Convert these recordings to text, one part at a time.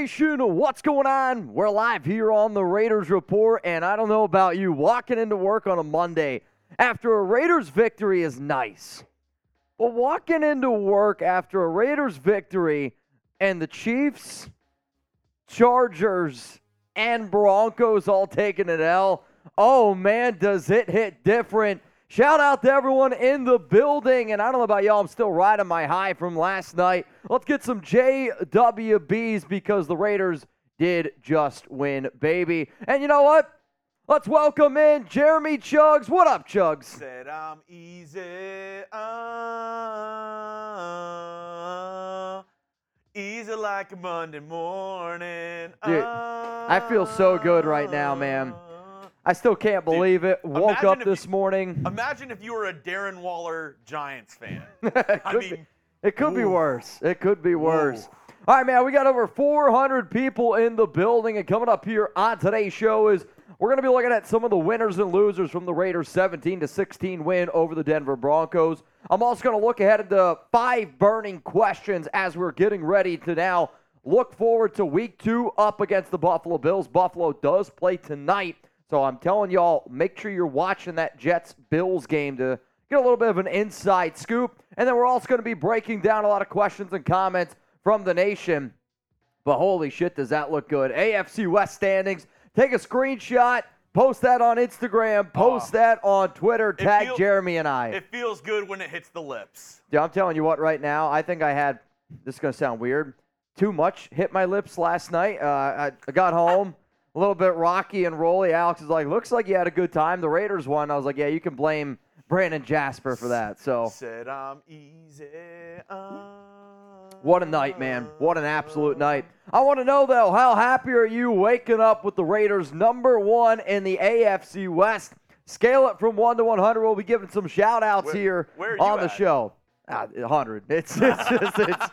Nation, what's going on? We're live here on the Raiders Report, and I don't know about you, walking into work on a Monday after a Raiders victory is nice. But walking into work after a Raiders victory and the Chiefs, Chargers, and Broncos all taking an L, oh man, does it hit different. Shout out to everyone in the building. And I don't know about y'all, I'm still riding my high from last night. Let's get some JWBs because the Raiders did just win, baby. And you know what? Let's welcome in Jeremy Chuggs. What up, Chugs? Said I'm easy. Uh, easy like a Monday morning. Dude, I feel so good right now, man. I still can't believe it. Woke up this you- morning. Imagine if you were a Darren Waller Giants fan. it I could, mean, be, it could be worse. It could be worse. Ooh. All right, man, we got over 400 people in the building, and coming up here on today's show is we're going to be looking at some of the winners and losers from the Raiders' 17 to 16 win over the Denver Broncos. I'm also going to look ahead at the five burning questions as we're getting ready to now look forward to week two up against the Buffalo Bills. Buffalo does play tonight. So I'm telling y'all, make sure you're watching that Jets Bills game to get a little bit of an inside scoop. And then we're also going to be breaking down a lot of questions and comments from the nation. But holy shit, does that look good? AFC West standings. Take a screenshot, post that on Instagram, post Oh. that on Twitter, tag Jeremy and I. it feels good when it hits the lips. Dude, I'm telling you what, right now, I think I had, this is going to sound weird, too much hit my lips last night. Uh, I, I got home, a little bit rocky and rolly. Alex is like, looks like you had a good time. The Raiders won. I was like, yeah, you can blame Brandon Jasper for that. So, Said I'm easy. uh, what a night, man. What an absolute night. I want to know, though, how happy are you waking up with the Raiders number one in the AFC West? Scale it from 1 to 100. We'll be giving some shout outs Where- here where on the at? show. Ah, 100. It's, it's just, it's,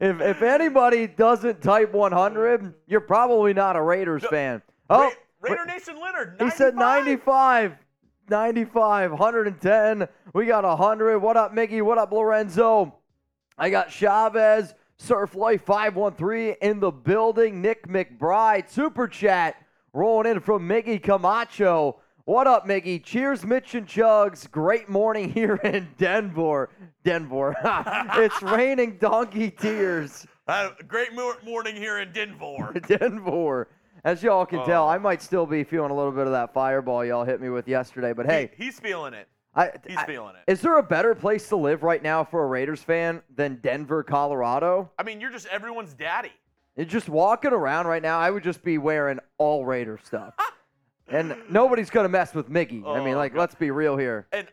if, if anybody doesn't type 100, you're probably not a Raiders fan. Oh, Ra- Raider Nation Leonard. he said 95. 95, 110. We got 100. What up, Mickey? What up, Lorenzo? I got Chavez, Surf Life 513 in the building. Nick McBride, Super Chat rolling in from Mickey Camacho. What up, Miggy? Cheers, Mitch and Chugs. Great morning here in Denver. Denver. it's raining donkey tears. Uh, great mo- morning here in Denver. Denver. As y'all can Oh. tell, I might still be feeling a little bit of that fireball y'all hit me with yesterday. But hey, He- he's feeling it. I, He's I- feeling it. is there a better place to live right now for a Raiders fan than Denver, Colorado? I mean, you're just everyone's daddy. You're just walking around right now. I would just be wearing all Raider stuff, and nobody's gonna mess with Miggy. I mean, Oh, like, let's be real here. And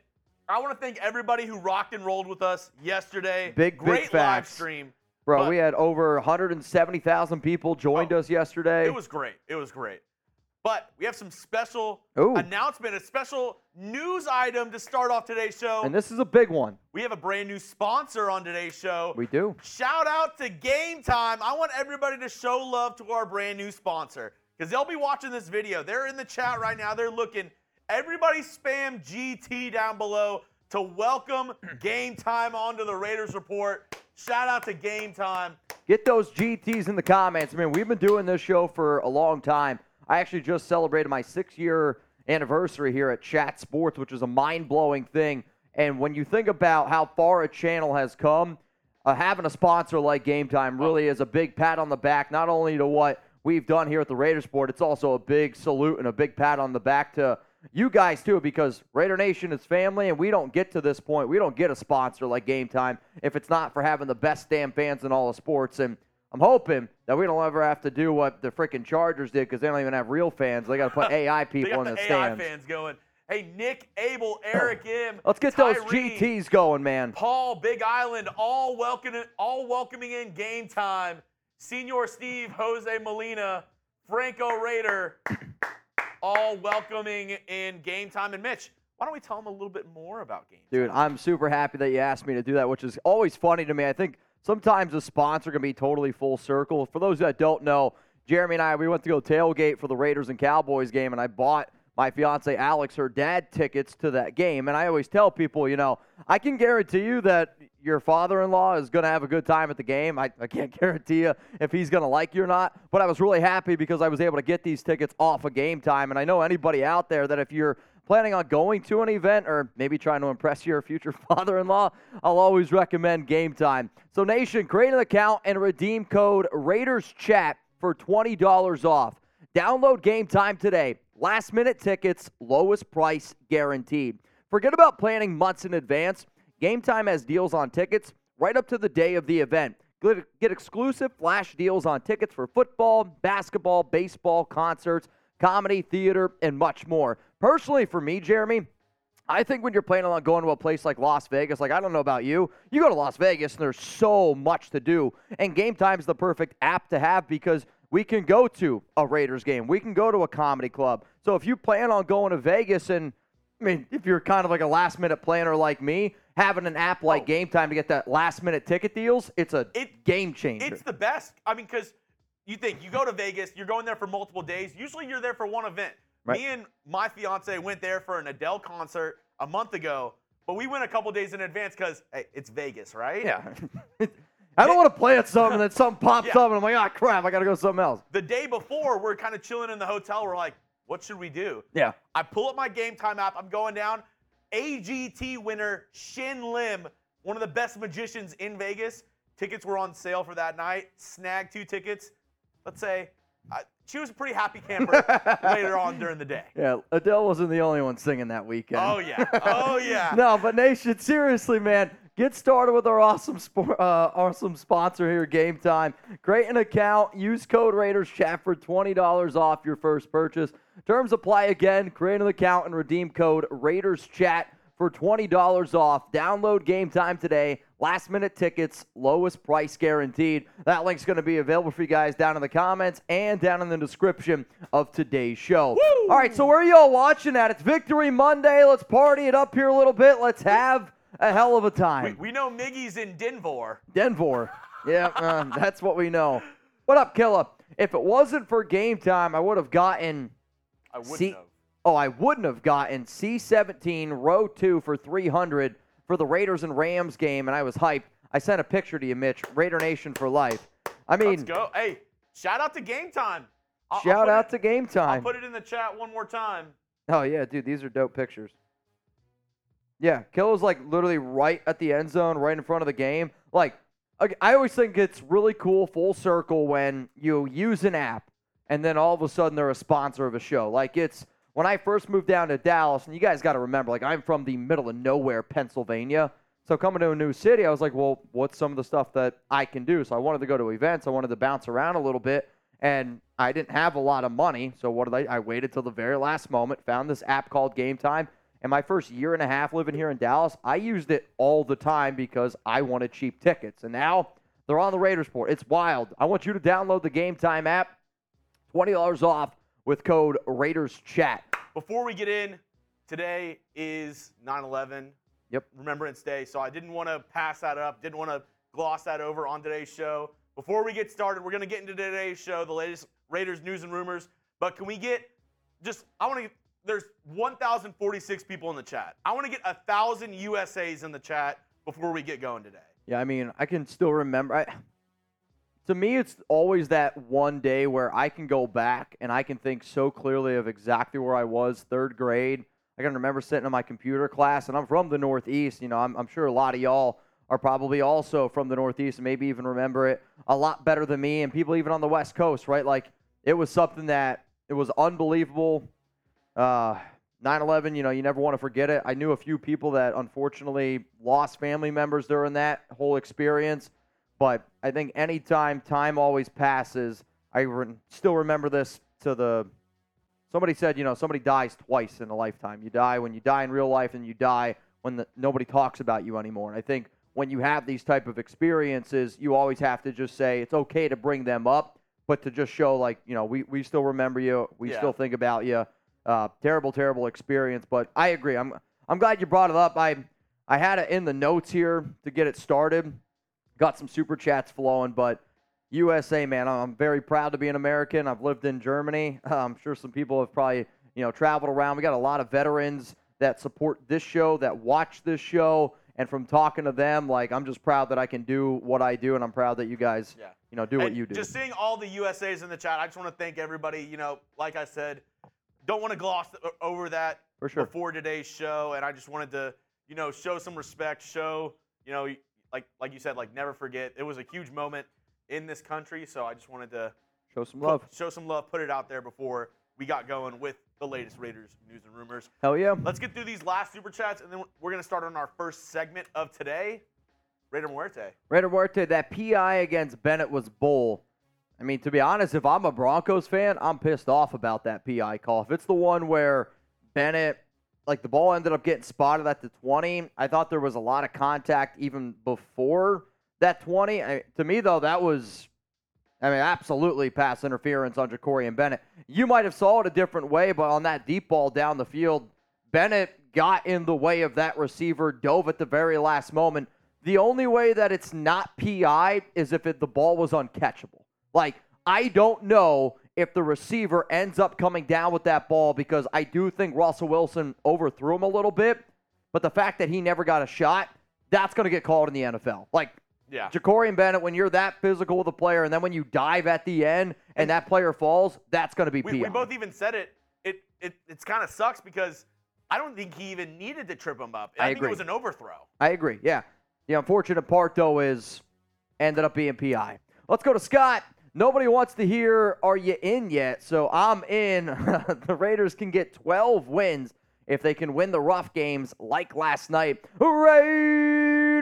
I want to thank everybody who rocked and rolled with us yesterday. Big, big Great live facts. stream. Bro, But- we had over 170,000 people joined Oh, us yesterday. It was great. It was great. But we have some special Ooh. announcement, a special news item to start off today's show. and this is a big one. we have a brand new sponsor on today's show. We do. Shout out to Gametime. I want everybody to show love to our brand new sponsor because they'll be watching this video. They're in the chat right now. They're looking. Everybody spam GT down below to welcome Gametime onto the Raiders Report. Shout out to Gametime. Get those GTs in the comments. I mean, we've been doing this show for a long time. I actually just celebrated my six year anniversary here at Chat Sports, which is a mind blowing thing. And when you think about how far a channel has come, uh, having a sponsor like Gametime really is a big pat on the back, not only to what we've done here at the Raiders Report, it's also a big salute and a big pat on the back to you guys too, because Raider Nation is family, and we don't get to this point. We don't get a sponsor like Gametime if it's not for having the best damn fans in all of sports. And I'm hoping that we don't ever have to do what the freaking Chargers did because they don't even have real fans. They got to put AI people in the the AI stands. fans going. Hey, Nick, Abel, Eric M. Let's get those Tyree, GTs going, man. Paul, Big Island, all welcoming, all welcoming in Gametime. Senior Steve, Jose Molina, Franco Raider, all welcoming in Gametime. And Mitch, why don't we tell them a little bit more about game Dude, time? I'm super happy that you asked me to do that, which is always funny to me. I think sometimes a sponsor can be totally full circle. For those that don't know, Jeremy and I, we went to go tailgate for the Raiders and Cowboys game, and I bought my fiance Alex, her dad, tickets to that game. And I always tell people, you know, I can guarantee you that your father in law is going to have a good time at the game. I, I can't guarantee you if he's going to like you or not. But I was really happy because I was able to get these tickets off of Gametime. And I know anybody out there that if you're planning on going to an event or maybe trying to impress your future father in law, I'll always recommend Gametime. So, Nation, create an account and redeem code Raiders Chat for $20 off. Download Gametime today. Last minute tickets, lowest price guaranteed. Forget about planning months in advance. Gametime has deals on tickets right up to the day of the event. Get exclusive flash deals on tickets for football, basketball, baseball, concerts, comedy, theater, and much more. Personally, for me, Jeremy, I think when you're planning on going to a place like Las Vegas, like I don't know about you, you go to Las Vegas and there's so much to do. And Gametime is the perfect app to have because we can go to a Raiders game. We can go to a comedy club. So if you plan on going to Vegas and I mean, if you're kind of like a last minute planner like me, having an app like oh. Gametime to get that last minute ticket deals, it's a it, game changer. It's the best. I mean, because you think you go to Vegas, you're going there for multiple days. Usually you're there for one event. Right. Me and my fiance went there for an Adele concert a month ago, but we went a couple days in advance because hey, it's Vegas, right? Yeah. I don't want to play at something and then something pops yeah. up and I'm like, ah, oh, crap, I got to go something else. The day before, we're kind of chilling in the hotel. We're like, what should we do? Yeah. I pull up my Gametime app. I'm going down. AGT winner Shin Lim, one of the best magicians in Vegas. Tickets were on sale for that night. Snagged two tickets. Let's say uh, she was a pretty happy camper later on during the day. Yeah, Adele wasn't the only one singing that weekend. Oh yeah, oh yeah. no, but Nation, seriously, man, Get started with our awesome sport, uh, awesome sponsor here, Gametime. Create an account. Use code Raiders Chat for twenty dollars off your first purchase. Terms apply again. Create an account and redeem code Raiders Chat for twenty dollars off. Download Gametime today. Last minute tickets, lowest price guaranteed. That link's going to be available for you guys down in the comments and down in the description of today's show. Woo! All right, so where are y'all watching at? It's Victory Monday. Let's party it up here a little bit. Let's have a hell of a time. We, we know Miggy's in Denver. Denver. Yeah, uh, that's what we know. What up, Killa? If it wasn't for Gametime, I would have gotten. I wouldn't C- have. Oh, I wouldn't have gotten C17 row two for 300 for the Raiders and Rams game, and I was hyped. I sent a picture to you, Mitch. Raider Nation for life. I mean, let's go. Hey, shout out to Gametime. I'll, shout I'll out it, to Gametime. I'll put it in the chat one more time. Oh yeah, dude, these are dope pictures. Yeah, Killa's like literally right at the end zone, right in front of the game. Like, I always think it's really cool, full circle, when you use an app and then all of a sudden they're a sponsor of a show. Like, it's when I first moved down to Dallas, and you guys got to remember, like, I'm from the middle of nowhere, Pennsylvania. So coming to a new city, I was like, well, what's some of the stuff that I can do? So I wanted to go to events. I wanted to bounce around a little bit. And I didn't have a lot of money. So what did I? I waited till the very last moment, found this app called Gametime in my first year and a half living here in Dallas, I used it all the time because I wanted cheap tickets. And now they're on the Raiders board. It's wild. I want you to download the Gametime app. $20 off with code Raiders Chat. Before we get in, today is 9 11. Yep. Remembrance Day. So I didn't want to pass that up, didn't want to gloss that over on today's show. Before we get started, we're going to get into today's show, the latest Raiders news and rumors. But can we get just, I want to there's 1,046 people in the chat. I want to get a thousand USAs in the chat before we get going today. Yeah, I mean, I can still remember. I, to me, it's always that one day where I can go back and I can think so clearly of exactly where I was third grade. I can remember sitting in my computer class, and I'm from the Northeast. You know, I'm, I'm sure a lot of y'all are probably also from the Northeast and maybe even remember it a lot better than me, and people even on the West Coast, right? Like, it was something that it was unbelievable uh, 9/11, you know, you never want to forget it. I knew a few people that unfortunately lost family members during that whole experience, but I think anytime time always passes, I re- still remember this to the somebody said, you know, somebody dies twice in a lifetime. You die when you die in real life and you die when the, nobody talks about you anymore. And I think when you have these type of experiences, you always have to just say it's okay to bring them up, but to just show like, you know, we, we still remember you, we yeah. still think about you uh, terrible, terrible experience. But I agree. I'm I'm glad you brought it up. I I had it in the notes here to get it started. Got some super chats flowing, but USA, man, I'm very proud to be an American. I've lived in Germany. I'm sure some people have probably you know, traveled around. We got a lot of veterans that support this show, that watch this show. And from talking to them, like I'm just proud that I can do what I do, and I'm proud that you guys, Yeah. you know, do what And you do. Just seeing all the USAs in the chat, I just want to thank everybody. You know, like I said, don't want to gloss over that For sure. before today's show, and I just wanted to, you know, show some respect, show, you know, like like you said, like never forget. It was a huge moment in this country, so I just wanted to Show some put- love. show some love, put it out there before we got going with the latest Raiders news and rumors. Hell yeah. Let's get through these last super chats, and then we're gonna start on our first segment of today. Raider Muerte. Raider Muerte, that PI against Bennett was bull. I mean, to be honest, if I'm a Broncos fan, I'm pissed off about that PI call. If it's the one where Bennett, like the ball ended up getting spotted at the 20, I thought there was a lot of contact even before that 20. I, to me, though, that was, I mean, absolutely pass interference on Jakorian Bennett. You might have saw it a different way, but on that deep ball down the field, Bennett got in the way of that receiver, dove at the very last moment. The only way that it's not PI is if it, the ball was uncatchable. Like, I don't know if the receiver ends up coming down with that ball because I do think Russell Wilson overthrew him a little bit. But the fact that he never got a shot, that's going to get called in the NFL. Like, Yeah. Jakorian Bennett, when you're that physical with a player, and then when you dive at the end and that player falls, that's going to be we, PI. we both even said it. It it it's kind of sucks because I don't think he even needed to trip him up. I think agree. it was an overthrow. I agree. Yeah. The unfortunate part, though, is ended up being PI. Let's go to Scott. Nobody wants to hear, are you in yet? So I'm in. the Raiders can get 12 wins if they can win the rough games like last night. Raiders!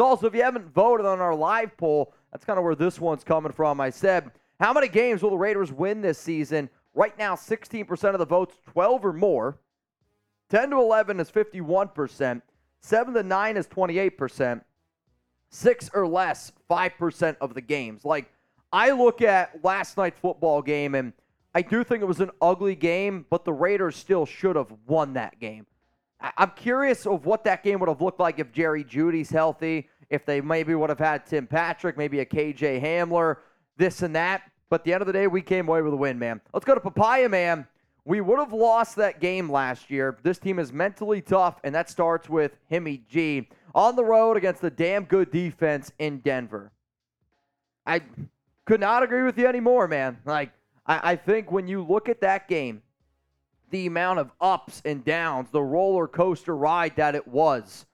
Also, if you haven't voted on our live poll, that's kind of where this one's coming from. I said, how many games will the Raiders win this season? Right now, 16% of the votes, 12 or more. 10 to 11 is 51%. 7 to 9 is 28%. 6 or less, 5% of the games. Like, I look at last night's football game, and I do think it was an ugly game, but the Raiders still should have won that game. I'm curious of what that game would have looked like if Jerry Jeudy's healthy, if they maybe would have had Tim Patrick, maybe a KJ Hamler, this and that. But at the end of the day, we came away with a win, man. Let's go to Papaya, man. We would have lost that game last year. This team is mentally tough, and that starts with Himmy G on the road against the damn good defense in Denver. I could not agree with you anymore, man. Like, I, I think when you look at that game, the amount of ups and downs, the roller coaster ride that it was,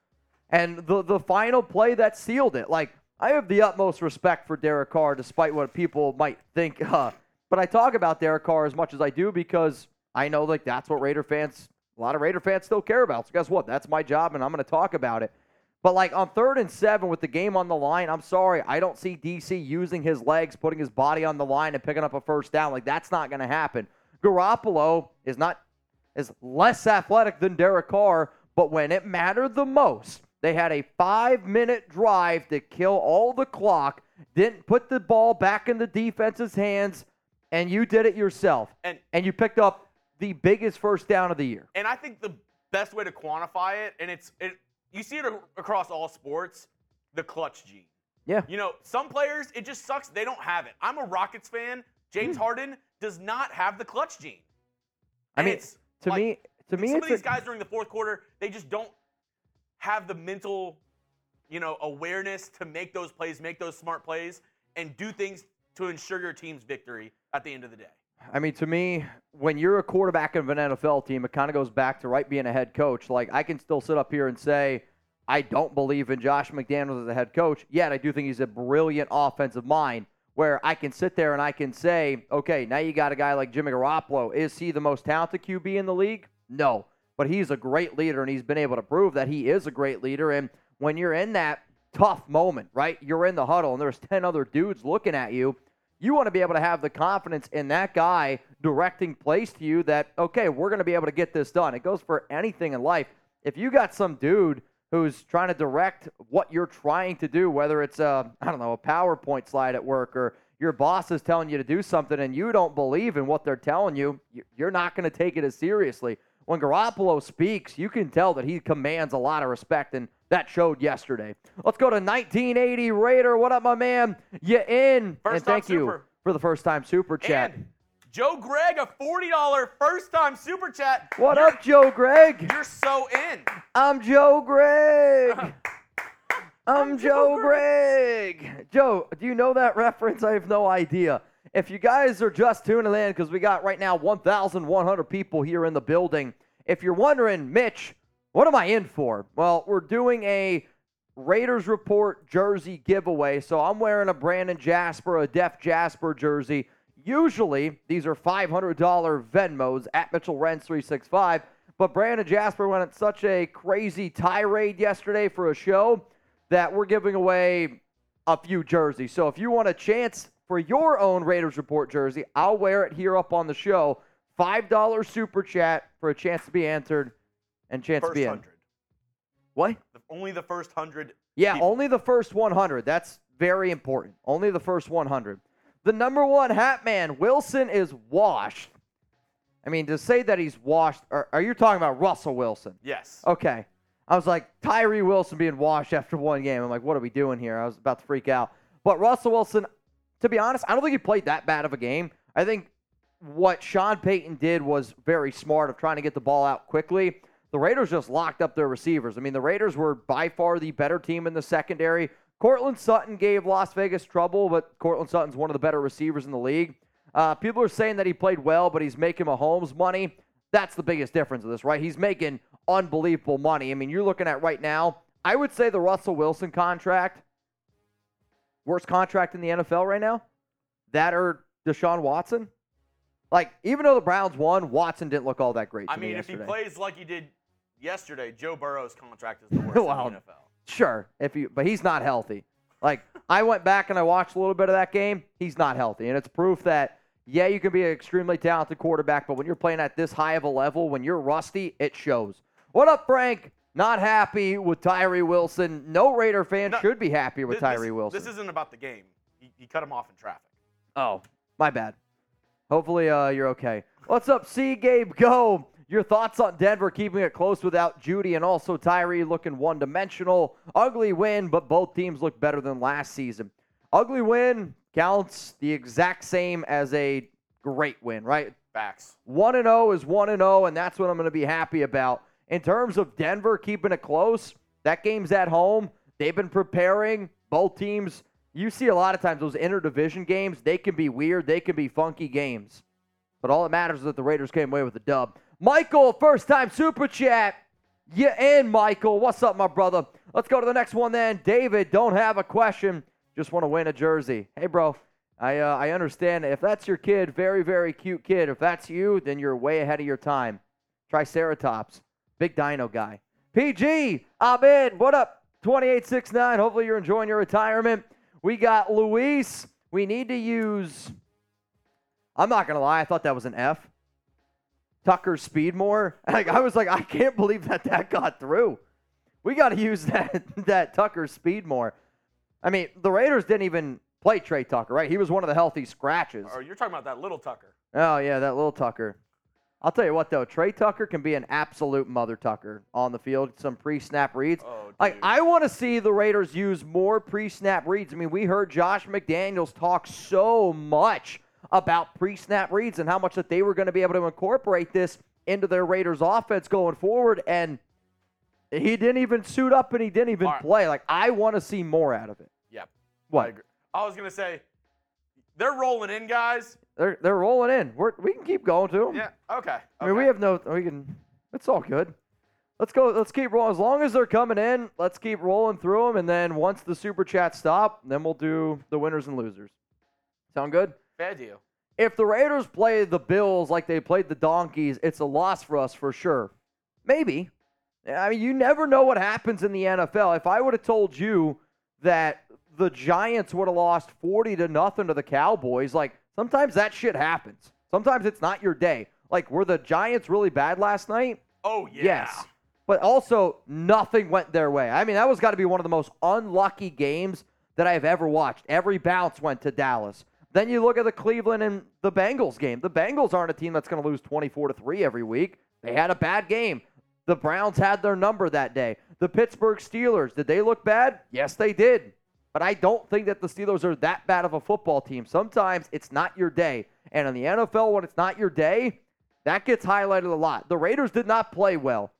and the the final play that sealed it. Like, I have the utmost respect for Derek Carr, despite what people might think. Uh, but I talk about Derek Carr as much as I do because I know like that's what Raider fans, a lot of Raider fans still care about. So guess what? That's my job, and I'm going to talk about it. But like on third and seven with the game on the line, I'm sorry, I don't see DC using his legs, putting his body on the line, and picking up a first down. Like that's not going to happen. Garoppolo is not is less athletic than Derek Carr, but when it mattered the most, they had a five minute drive to kill all the clock, didn't put the ball back in the defense's hands, and you did it yourself. And And you picked up the biggest first down of the year. and I think the best way to quantify it, and it's it you see it across all sports, the clutch gene. Yeah. You know, some players it just sucks they don't have it. I'm a Rockets fan. James Hmm. Harden does not have the clutch gene. I mean, it's to like- me, to me, some it's of these a- guys during the fourth quarter, they just don't have the mental, you know, awareness to make those plays, make those smart plays, and do things to ensure your team's victory at the end of the day. I mean, to me, when you're a quarterback of an NFL team, it kind of goes back to right being a head coach. Like I can still sit up here and say I don't believe in Josh McDaniels as a head coach. Yet I do think he's a brilliant offensive mind. Where I can sit there and I can say, okay, now you got a guy like Jimmy Garoppolo. Is he the most talented QB in the league? No, but he's a great leader, and he's been able to prove that he is a great leader. And when you're in that tough moment, right? You're in the huddle, and there's ten other dudes looking at you you want to be able to have the confidence in that guy directing plays to you that, okay, we're going to be able to get this done. It goes for anything in life. If you got some dude who's trying to direct what you're trying to do, whether it's a, I don't know, a PowerPoint slide at work or your boss is telling you to do something and you don't believe in what they're telling you- you're not going to take it as seriously. When Garoppolo speaks, you can tell that he commands a lot of respect, and that showed yesterday. Let's go to 1980 Raider. What up, my man? You in? First and thank you for the first time super chat. And Joe Greg, a $40 first time super chat. What You're- up, Joe Greg? You're so in. I'm Joe Greg. I'm, I'm Joe Joe Greg. Joe, do you know that reference? I have no idea. If you guys are just tuning in, because we got right now 1,100 people here in the building, if you're wondering, Mitch, what am I in for? Well, we're doing a Raiders Report jersey giveaway. So I'm wearing a Brandon Jasper, a Def Jasper jersey. Usually, these are $500 Venmos at Mitchell Renz 365. But Brandon Jasper went on such a crazy tirade yesterday for a show that we're giving away a few jerseys. So if you want a chance for your own Raiders Report jersey, I'll wear it here up on the show. $5 super chat for a chance to be answered and chance to First be in. 100. What? Only the first 100. Yeah, people. only the first 100. That's very important. Only the first 100. The number one hat man, Wilson, is washed. I mean, to say that he's washed, are, are you talking about Russell Wilson? Yes. Okay. I was like, Tyree Wilson being washed after one game. I'm like, what are we doing here? I was about to freak out. But Russell Wilson, to be honest, I don't think he played that bad of a game. I think what Sean Payton did was very smart of trying to get the ball out quickly. The Raiders just locked up their receivers. I mean, the Raiders were by far the better team in the secondary. Courtland Sutton gave Las Vegas trouble, but Courtland Sutton's one of the better receivers in the league. Uh, people are saying that he played well, but he's making Mahomes money. That's the biggest difference of this, right? He's making unbelievable money. I mean, you're looking at right now, I would say the Russell Wilson contract, worst contract in the NFL right now, that or Deshaun Watson. Like, even though the Browns won, Watson didn't look all that great. To I mean, me if he yesterday. plays like he did yesterday, Joe Burrow's contract is the worst Wow. in the NFL. Sure, if you, but he's not healthy. Like I went back and I watched a little bit of that game. He's not healthy, and it's proof that yeah, you can be an extremely talented quarterback, but when you're playing at this high of a level, when you're rusty, it shows. What up, Frank? Not happy with Tyree Wilson. No Raider fan No, should be happy with This- this- Tyree Wilson. This isn't about the game. He, he cut him off in traffic. Oh, my bad. Hopefully, uh, you're okay. What's up, C. Gabe? Go. Your thoughts on Denver keeping it close without Jeudy and also Tyree looking one dimensional. Ugly win, but both teams look better than last season. Ugly win counts the exact same as a great win, right? Backs. 1 and 0 is 1 and 0 and that's what I'm going to be happy about. In terms of Denver keeping it close, that game's at home. They've been preparing both teams. You see a lot of times those interdivision games, they can be weird, they can be funky games. But all that matters is that the Raiders came away with a dub. Michael, first time super chat. Yeah, in Michael. What's up, my brother? Let's go to the next one then. David, don't have a question. Just want to win a jersey. Hey, bro. I uh, I understand if that's your kid, very very cute kid. If that's you, then you're way ahead of your time. Triceratops, big dino guy. PG, in. What up? 2869. Hopefully you're enjoying your retirement. We got Luis. We need to use. I'm not gonna lie. I thought that was an F. Tucker Speedmore. Like I was like, I can't believe that that got through. We got to use that that Tucker Speedmore. I mean, the Raiders didn't even play Tre Tucker, right? He was one of the healthy scratches. Or you're talking about that little Tucker. Oh yeah, that little Tucker. I'll tell you what though, Tre Tucker can be an absolute mother Tucker on the field. Some pre-snap reads. Oh, Like. I want to see the Raiders use more pre-snap reads. I mean, we heard Josh McDaniels talk so much about pre-snap reads and how much that they were going to be able to incorporate this into their Raiders offense going forward and he didn't even suit up and he didn't even right. play. Like I want to see more out of it. Yep. I, What? agree. I was gonna say, they're rolling in, guys. They're they're rolling in. We're, we can keep going to them. Yeah. Okay. I mean, we have no. We can. It's all good. Let's go. Let's keep rolling. As long as they're coming in, let's keep rolling through them. And then once the super chats stop, then we'll do the winners and losers. Sound good? fair deal. If the Raiders play the Bills like they played the Donkeys, it's a loss for us for sure. Maybe. I mean, you never know what happens in the NFL. If I would have told you that the Giants would have lost 40 to nothing to the Cowboys, like sometimes that shit happens. Sometimes it's not your day. Like, were the Giants really bad last night? Oh yeah. Yes. But also, nothing went their way. I mean, that was got to be one of the most unlucky games that I've ever watched. Every bounce went to Dallas. Then you look at the Cleveland and the Bengals game. The Bengals aren't a team that's going to lose 24 to 3 every week. They had a bad game. The Browns had their number that day. The Pittsburgh Steelers, did they look bad? Yes, they did. But I don't think that the Steelers are that bad of a football team. Sometimes it's not your day. And in the NFL, when it's not your day, that gets highlighted a lot. The Raiders did not play well.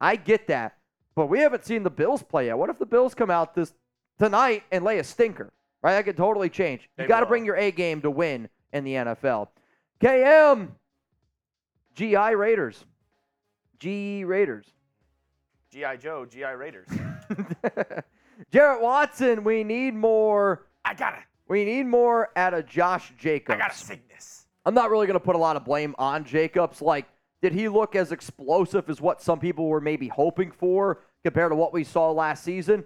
I get that. But we haven't seen the Bills play yet. What if the Bills come out this tonight and lay a stinker? Right? That could totally change. They you got to bring your A game to win in the NFL. KM, GI Raiders. G Raiders. GI Joe, GI Raiders. Jarrett Watson, we need more. I got it. We need more out of Josh Jacobs. I got a sickness. I'm not really going to put a lot of blame on Jacobs. Like, did he look as explosive as what some people were maybe hoping for compared to what we saw last season?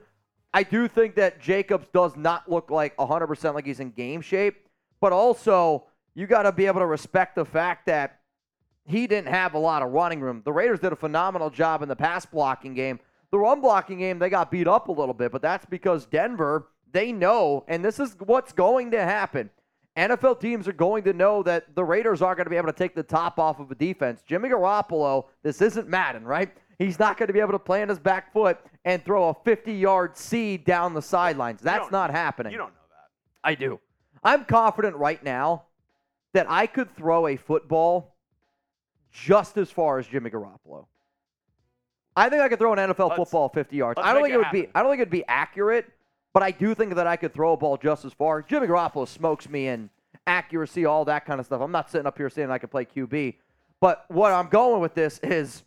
I do think that Jacobs does not look like 100% like he's in game shape, but also you got to be able to respect the fact that he didn't have a lot of running room. The Raiders did a phenomenal job in the pass blocking game. The run blocking game, they got beat up a little bit, but that's because Denver, they know, and this is what's going to happen. NFL teams are going to know that the Raiders aren't going to be able to take the top off of a defense. Jimmy Garoppolo, this isn't Madden, right? He's not going to be able to play on his back foot and throw a 50 yard seed down the sidelines. That's not happening. You don't know that. I do. I'm confident right now that I could throw a football just as far as Jimmy Garoppolo. I think I could throw an NFL Let's- football 50 yards. I don't think it it would be. I don't think it'd be accurate, but I do think that I could throw a ball just as far. Jimmy Garoppolo smokes me in accuracy, all that kind of stuff. I'm not sitting up here saying I can play QB. But what I'm going with this is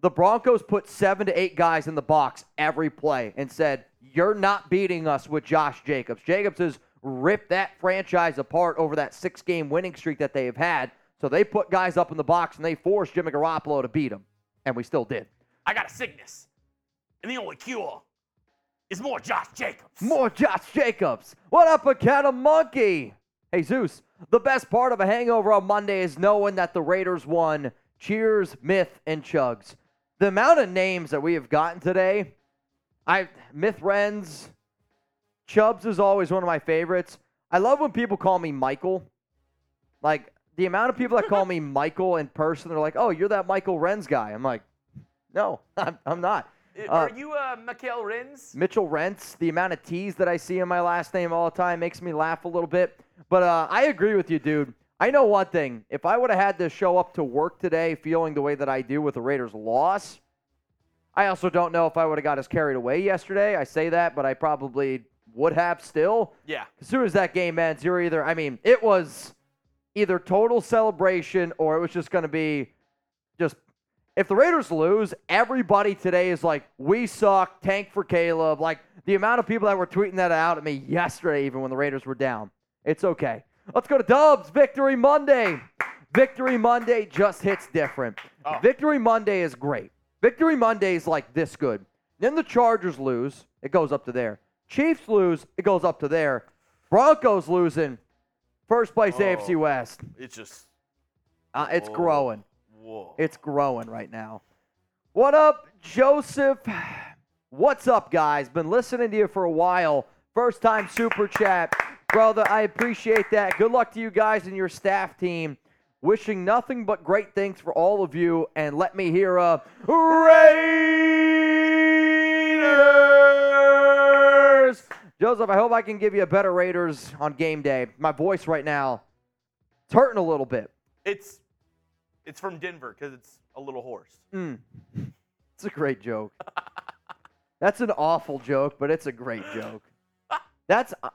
the Broncos put seven to eight guys in the box every play and said, You're not beating us with Josh Jacobs. Jacobs has ripped that franchise apart over that six game winning streak that they have had. So they put guys up in the box and they forced Jimmy Garoppolo to beat him. And we still did. I got a sickness. And the only cure is more Josh Jacobs. More Josh Jacobs. What up, a cat of monkey? Hey, Zeus, the best part of a hangover on Monday is knowing that the Raiders won. Cheers, Myth, and Chugs. The amount of names that we have gotten today, I Myth Renz, Chubbs is always one of my favorites. I love when people call me Michael. Like, the amount of people that call me Michael in person, they're like, oh, you're that Michael Renz guy. I'm like, no, I'm, I'm not. Uh, Are you uh, Rins? Mitchell Rents, the amount of T's that I see in my last name all the time makes me laugh a little bit. But uh, I agree with you, dude. I know one thing. If I would have had to show up to work today feeling the way that I do with the Raiders' loss, I also don't know if I would have got as carried away yesterday. I say that, but I probably would have still. Yeah. As soon as that game ends, you're either, I mean, it was either total celebration or it was just going to be just. If the Raiders lose, everybody today is like, we suck, tank for Caleb. Like the amount of people that were tweeting that out at me yesterday, even when the Raiders were down. It's okay. Let's go to Dubs. Victory Monday. Victory Monday just hits different. Oh. Victory Monday is great. Victory Monday is like this good. Then the Chargers lose, it goes up to there. Chiefs lose, it goes up to there. Broncos losing, first place Oh. AFC West. It's just. Uh, it's Whoa. growing. Whoa. It's growing right now. What up, Joseph? What's up, guys? Been listening to you for a while. First time super chat. Brother, I appreciate that. Good luck to you guys and your staff team. Wishing nothing but great things for all of you. And let me hear a Raiders. Joseph, I hope I can give you a better Raiders on game day. My voice right now, it's hurting a little bit. it's it's from Denver because it's a little horse. Mm. It's a great joke. That's an awful joke, but it's a great joke. That's uh,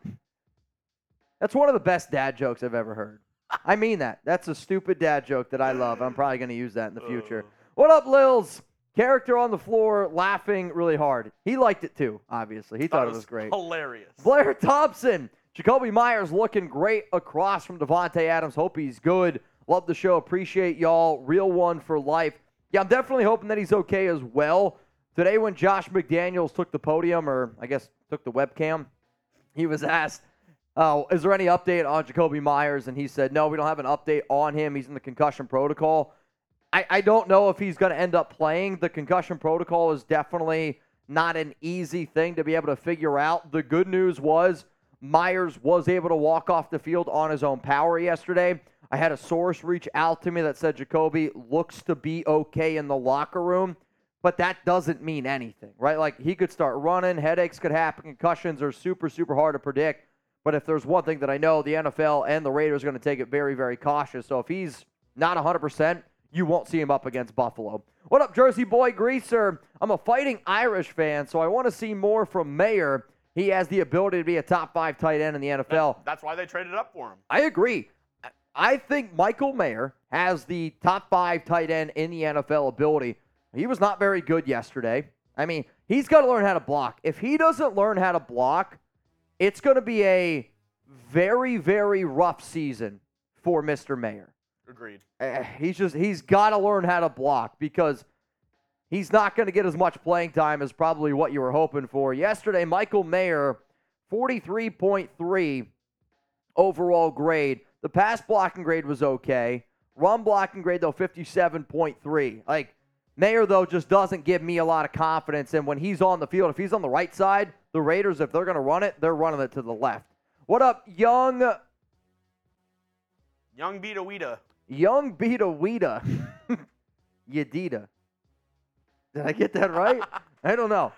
that's one of the best dad jokes I've ever heard. I mean that. That's a stupid dad joke that I love. I'm probably going to use that in the future. Uh. What up, Lils? Character on the floor laughing really hard. He liked it too, obviously. He thought it was great. Hilarious. Blair Thompson. Jakobi Meyers looking great across from Davante Adams. Hope he's good. Love the show. Appreciate y'all. Real one for life. Yeah, I'm definitely hoping that he's okay as well. Today, when Josh McDaniels took the podium, or I guess took the webcam, he was asked, oh, is there any update on Jakobi Meyers? And he said, no, we don't have an update on him. He's in the concussion protocol. I, I don't know if he's going to end up playing. The concussion protocol is definitely not an easy thing to be able to figure out. The good news was Meyers was able to walk off the field on his own power yesterday. I had a source reach out to me that said Jakobi looks to be okay in the locker room, but that doesn't mean anything, right? Like he could start running, headaches could happen, concussions are super, super hard to predict. But if there's one thing that I know, the NFL and the Raiders are going to take it very, very cautious. So if he's not 100%, you won't see him up against Buffalo. What up, Jersey boy greaser? I'm a fighting Irish fan, so I want to see more from Mayer. He has the ability to be a top five tight end in the NFL. That's why they traded up for him. I agree. I think Michael Mayer has the top five tight end in the NFL ability. He was not very good yesterday. I mean, he's got to learn how to block. If he doesn't learn how to block, it's going to be a very, very rough season for Mr. Mayer. Agreed. Uh, he's just he's got to learn how to block because he's not going to get as much playing time as probably what you were hoping for. Yesterday, Michael Mayer, 43.3 overall grade. The pass blocking grade was okay. Run blocking grade though 57.3. Like Mayer though just doesn't give me a lot of confidence and when he's on the field, if he's on the right side, the Raiders if they're going to run it, they're running it to the left. What up, young Young Beta Weeda. Young Beta Weeda. Yedida. Did I get that right? I don't know.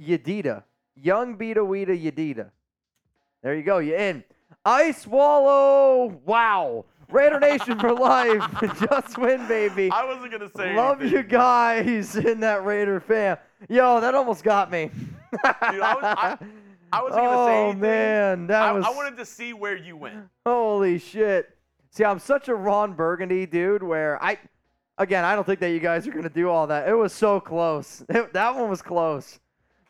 Yedida. Young Beta Weeda Yedida. There you go. You're in. Ice Swallow. Wow. Raider Nation for life. Just win, baby. I wasn't gonna say. Love anything. you guys in that Raider fam. Yo, that almost got me. Dude, I was- I- I wasn't gonna oh, say anything. man. That I, was. I wanted to see where you went. Holy shit. See, I'm such a Ron Burgundy dude where I, again, I don't think that you guys are going to do all that. It was so close. It- that one was close.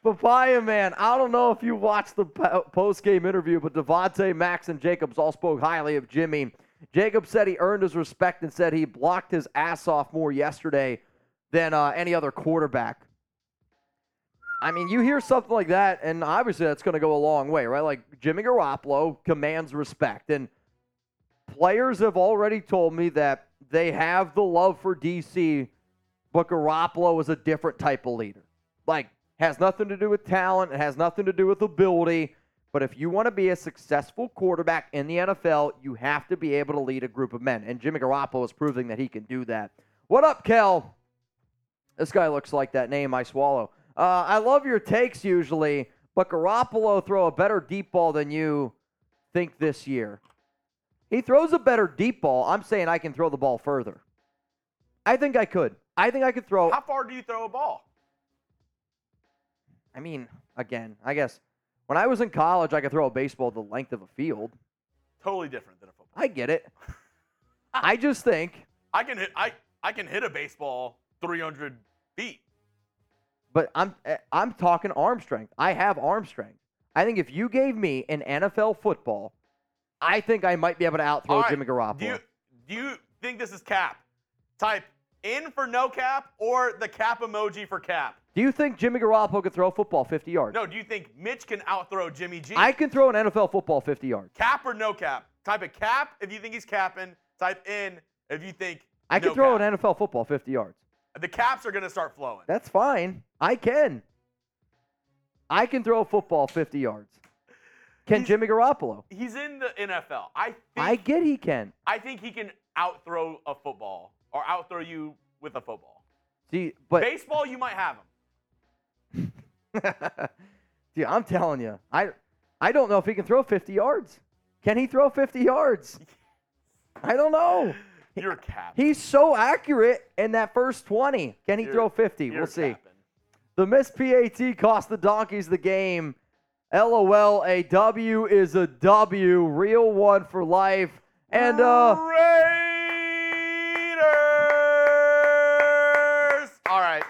Papaya, man, I don't know if you watched the post game interview, but Davante, Max, and Jacobs all spoke highly of Jimmy. Jacobs said he earned his respect and said he blocked his ass off more yesterday than uh, any other quarterback. I mean, you hear something like that, and obviously that's going to go a long way, right? Like Jimmy Garoppolo commands respect, and players have already told me that they have the love for DC, but Garoppolo is a different type of leader. Like, has nothing to do with talent, it has nothing to do with ability. But if you want to be a successful quarterback in the NFL, you have to be able to lead a group of men. And Jimmy Garoppolo is proving that he can do that. What up, Kel? This guy looks like that name I swallow. Uh, I love your takes usually, but Garoppolo throw a better deep ball than you think this year. He throws a better deep ball. I'm saying I can throw the ball further. I think I could. I think I could throw. How far do you throw a ball? I mean, again, I guess when I was in college, I could throw a baseball the length of a field. Totally different than a football. I get it. I just think, I can hit. I I can hit a baseball 300 feet. but I'm eh, I'm talking arm strength. I have arm strength. I think if you gave me an NFL football, I think I might be able to outthrow right, Jimmy Garoppolo. Do you do you think this is cap? Type in for no cap or the cap emoji for cap. Do you think Jimmy Garoppolo could throw a football 50 yards? No, do you think Mitch can outthrow Jimmy G? I can throw an NFL football 50 yards. cap or no cap? Type a cap if you think he's capping. Type in if you think I can no throw cap. an NFL football 50 yards. The caps are gonna start flowing. That's fine. I can. I can throw a football 50 yards. Can He's- Jimmy Garoppolo? He's in the NFL. I think I get he can. I think he can outthrow a football or outthrow you with a football. See, but Baseball, you might have him. Dude, I'm telling you, I I don't know if he can throw 50 yards. Can he throw 50 yards? I don't know. You're cap. He's so accurate in that first 20. Can he You're- throw 50? We'll see. capping. The missed PAT cost the Donkeys the game. LOL, a W is a W. Real one for life. And uh Raiders. All right.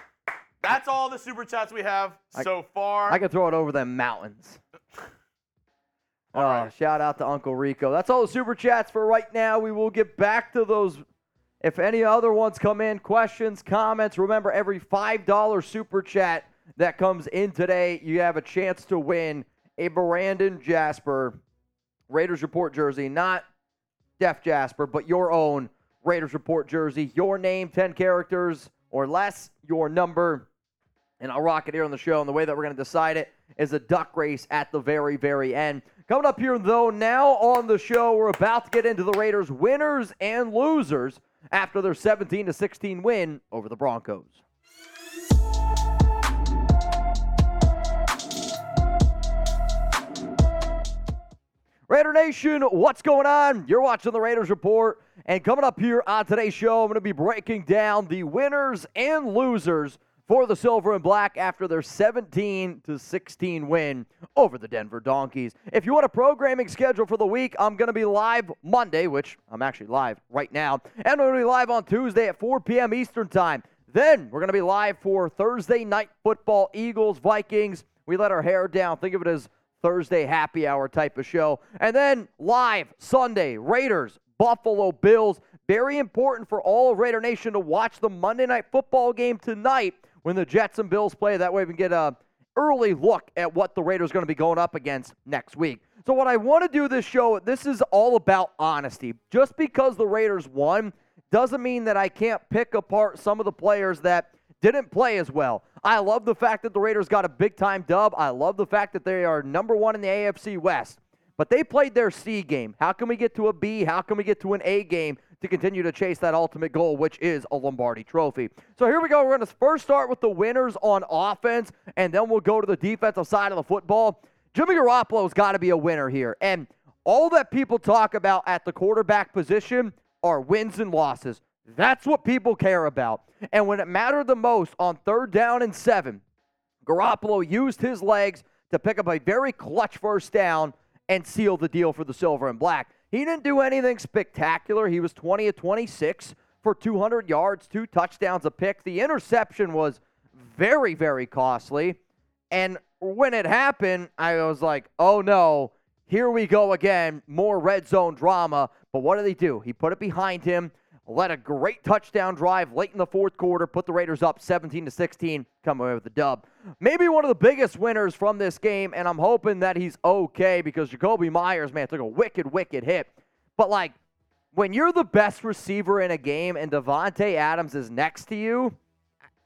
That's all the super chats we have I- so far. I can throw it over them mountains. Oh, right. shout out to Uncle Rico. That's all the super chats for right now. We will get back to those. If any other ones come in, questions, comments, remember every $5 super chat that comes in today, you have a chance to win a Brandon Jasper Raiders Report jersey. Not Def Jasper, but your own Raiders Report jersey. Your name, 10 characters or less, your number, and I'll rock it here on the show. And the way that we're going to decide it is a duck race at the very, very end. Coming up here, though, now on the show, we're about to get into the Raiders' winners and losers after their 17 to 16 win over the Broncos. Raider Nation, what's going on? You're watching the Raiders Report, and coming up here on today's show, I'm going to be breaking down the winners and losers for the Silver and Black after their 17 to 16 win over the Denver Donkeys. If you want a programming schedule for the week, I'm going to be live Monday, which I'm actually live right now, and I'm going to be live on Tuesday at 4 p.m. Eastern Time. Then we're going to be live for Thursday night football, Eagles, Vikings. We let our hair down. Think of it as Thursday happy hour type of show. And then live Sunday, Raiders, Buffalo Bills. Very important for all Raider Nation to watch the Monday night football game tonight when the Jets and Bills play. That way we can get a early look at what the Raiders are going to be going up against next week. So what I want to do this show, this is all about honesty. Just because the Raiders won doesn't mean that I can't pick apart some of the players that didn't play as well. I love the fact that the Raiders got a big time dub. I love the fact that they are number one in the AFC West. But they played their C game. How can we get to a B? How can we get to an A game to continue to chase that ultimate goal, which is a Lombardi trophy? So here we go. We're going to first start with the winners on offense, and then we'll go to the defensive side of the football. Jimmy Garoppolo's got to be a winner here. And all that people talk about at the quarterback position are wins and losses. That's what people care about. And when it mattered the most on third down and seven, Garoppolo used his legs to pick up a very clutch first down and seal the deal for the silver and black. He didn't do anything spectacular. He was 20 of 26 for 200 yards, two touchdowns, a pick. The interception was very, very costly. And when it happened, I was like, oh no, here we go again. More red zone drama. But what did he do? He put it behind him led a great touchdown drive late in the fourth quarter, put the Raiders up 17 to 16, come away with the dub. Maybe one of the biggest winners from this game, and I'm hoping that he's okay because Jakobi Meyers, man, took a wicked, wicked hit. But like, when you're the best receiver in a game and Davante Adams is next to you,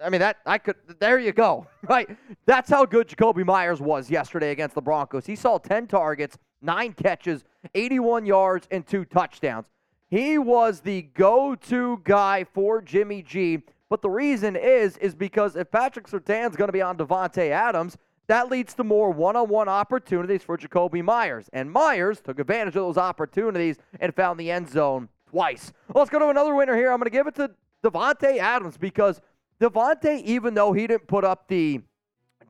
I mean that I could there you go. Right? That's how good Jakobi Meyers was yesterday against the Broncos. He saw 10 targets, 9 catches, 81 yards and 2 touchdowns. He was the go-to guy for Jimmy G. But the reason is, is because if Patrick Surtain's going to be on Davante Adams, that leads to more one-on-one opportunities for Jakobi Meyers. And Meyers took advantage of those opportunities and found the end zone twice. Well, let's go to another winner here. I'm going to give it to Davante Adams because Davante, even though he didn't put up the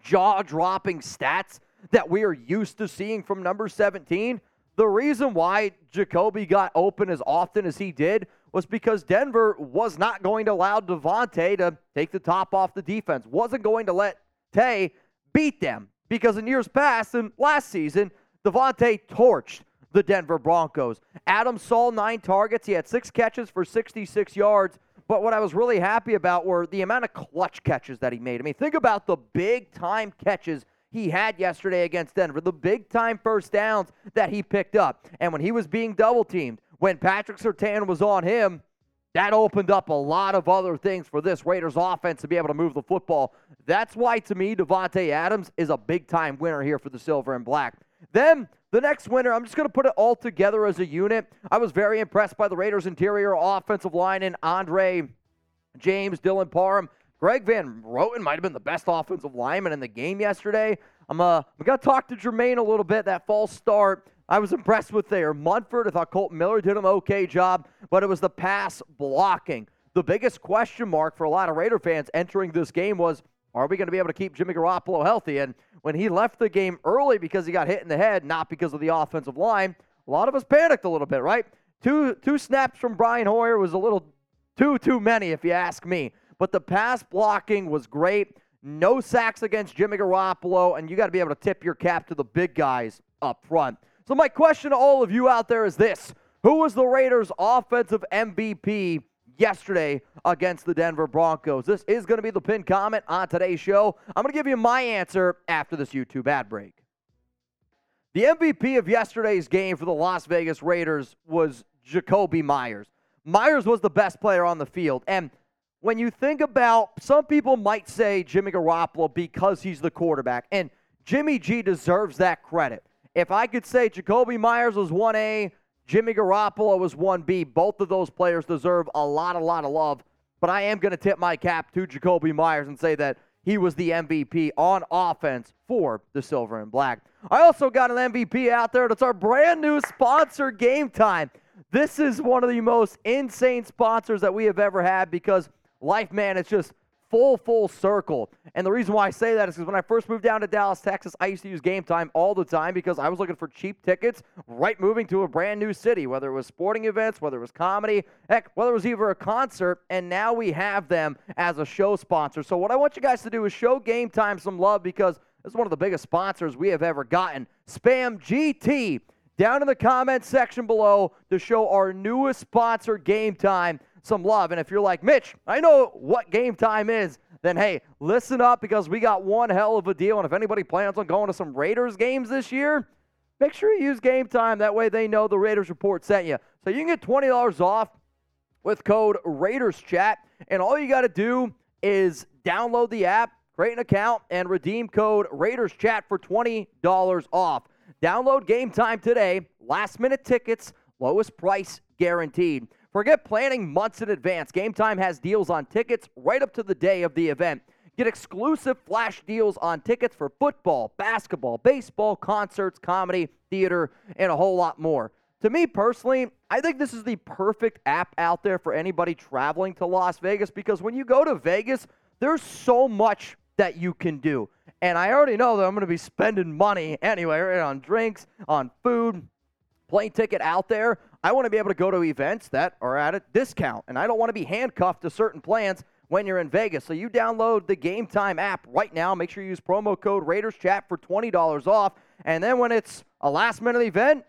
jaw-dropping stats that we are used to seeing from number 17, the reason why Jakobi got open as often as he did was because Denver was not going to allow Davante to take the top off the defense, wasn't going to let Tay beat them. Because in years past and last season, Davante torched the Denver Broncos. Adams saw nine targets. He had six catches for 66 yards. But what I was really happy about were the amount of clutch catches that he made. I mean, think about the big time catches he had yesterday against Denver, the big time first downs that he picked up. And when he was being double teamed, when Patrick Surtain was on him, that opened up a lot of other things for this Raiders offense to be able to move the football. That's why, to me, Davante Adams is a big time winner here for the Silver and Black. Then the next winner, I'm just going to put it all together as a unit. I was very impressed by the Raiders' interior offensive line and Andre James, Dylan Parham. Greg Van Roten might have been the best offensive lineman in the game yesterday. I'm uh, I'm gonna talk to Jermaine a little bit. That false start, I was impressed with there. Munford, I thought Kolton Miller did an okay job, but it was the pass blocking. The biggest question mark for a lot of Raider fans entering this game was, are we going to be able to keep Jimmy Garoppolo healthy? And when he left the game early because he got hit in the head, not because of the offensive line, a lot of us panicked a little bit, right? Two two snaps from Brian Hoyer was a little too too many, if you ask me. But the pass blocking was great. No sacks against Jimmy Garoppolo, and you got to be able to tip your cap to the big guys up front. So, my question to all of you out there is this Who was the Raiders' offensive MVP yesterday against the Denver Broncos? This is going to be the pin comment on today's show. I'm going to give you my answer after this YouTube ad break. The MVP of yesterday's game for the Las Vegas Raiders was Jakobi Meyers. Meyers was the best player on the field. And when you think about, some people might say Jimmy Garoppolo because he's the quarterback, and Jimmy G deserves that credit. If I could say Jakobi Meyers was 1A, Jimmy Garoppolo was 1B, both of those players deserve a lot, a lot of love. But I am going to tip my cap to Jakobi Meyers and say that he was the MVP on offense for the Silver and Black. I also got an MVP out there. That's our brand new sponsor, Gametime. This is one of the most insane sponsors that we have ever had because life, man, it's just full, full circle. And the reason why I say that is because when I first moved down to Dallas, Texas, I used to use Gametime all the time because I was looking for cheap tickets right moving to a brand new city, whether it was sporting events, whether it was comedy, heck, whether it was even a concert. And now we have them as a show sponsor. So what I want you guys to do is show Gametime some love because this is one of the biggest sponsors we have ever gotten. Spam GT down in the comment section below to show our newest sponsor, Gametime some love. And if you're like, Mitch, I know what Gametime is, then hey, listen up because we got one hell of a deal. And if anybody plans on going to some Raiders games this year, make sure you use Gametime. That way they know the Raiders report sent you. So you can get $20 off with code Raiders Chat. And all you got to do is download the app, create an account, and redeem code Raiders Chat for $20 off. Download Gametime today. Last minute tickets, lowest price guaranteed. Forget planning months in advance. Gametime has deals on tickets right up to the day of the event. Get exclusive flash deals on tickets for football, basketball, baseball, concerts, comedy, theater, and a whole lot more. To me personally, I think this is the perfect app out there for anybody traveling to Las Vegas because when you go to Vegas, there's so much that you can do. And I already know that I'm going to be spending money anyway right, on drinks, on food, plane ticket out there. I want to be able to go to events that are at a discount, and I don't want to be handcuffed to certain plans when you're in Vegas. So you download the Gametime app right now. Make sure you use promo code Raiders Chat for $20 off. And then when it's a last minute event,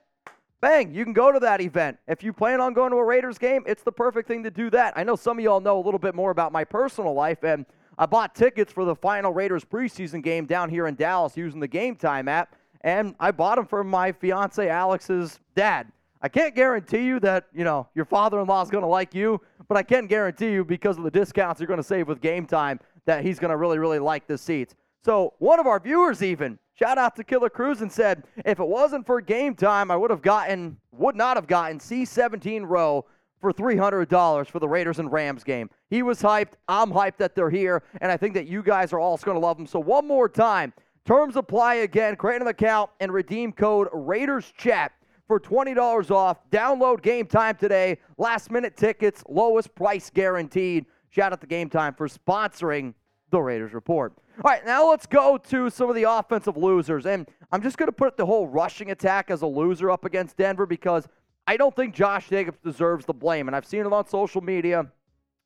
bang, you can go to that event. If you plan on going to a Raiders game, it's the perfect thing to do that. I know some of y'all know a little bit more about my personal life, and I bought tickets for the final Raiders preseason game down here in Dallas using the Gametime app, and I bought them for my fiance Alex's dad. I can't guarantee you that, you know, your father-in-law is going to like you, but I can guarantee you because of the discounts you're going to save with Gametime that he's going to really, really like the seats. So one of our viewers even, shout out to Killer Cruz and said, if it wasn't for Gametime, I would have gotten, would not have gotten C17 row for $300 for the Raiders and Rams game. He was hyped. I'm hyped that they're here, and I think that you guys are also going to love them. So one more time, terms apply again. Create an account and redeem code Raiders Chat for $20 off. Download Gametime today. Last minute tickets, lowest price guaranteed. Shout out to Gametime for sponsoring the Raiders Report. All right, now let's go to some of the offensive losers. And I'm just going to put the whole rushing attack as a loser up against Denver because I don't think Josh Jacobs deserves the blame. And I've seen it on social media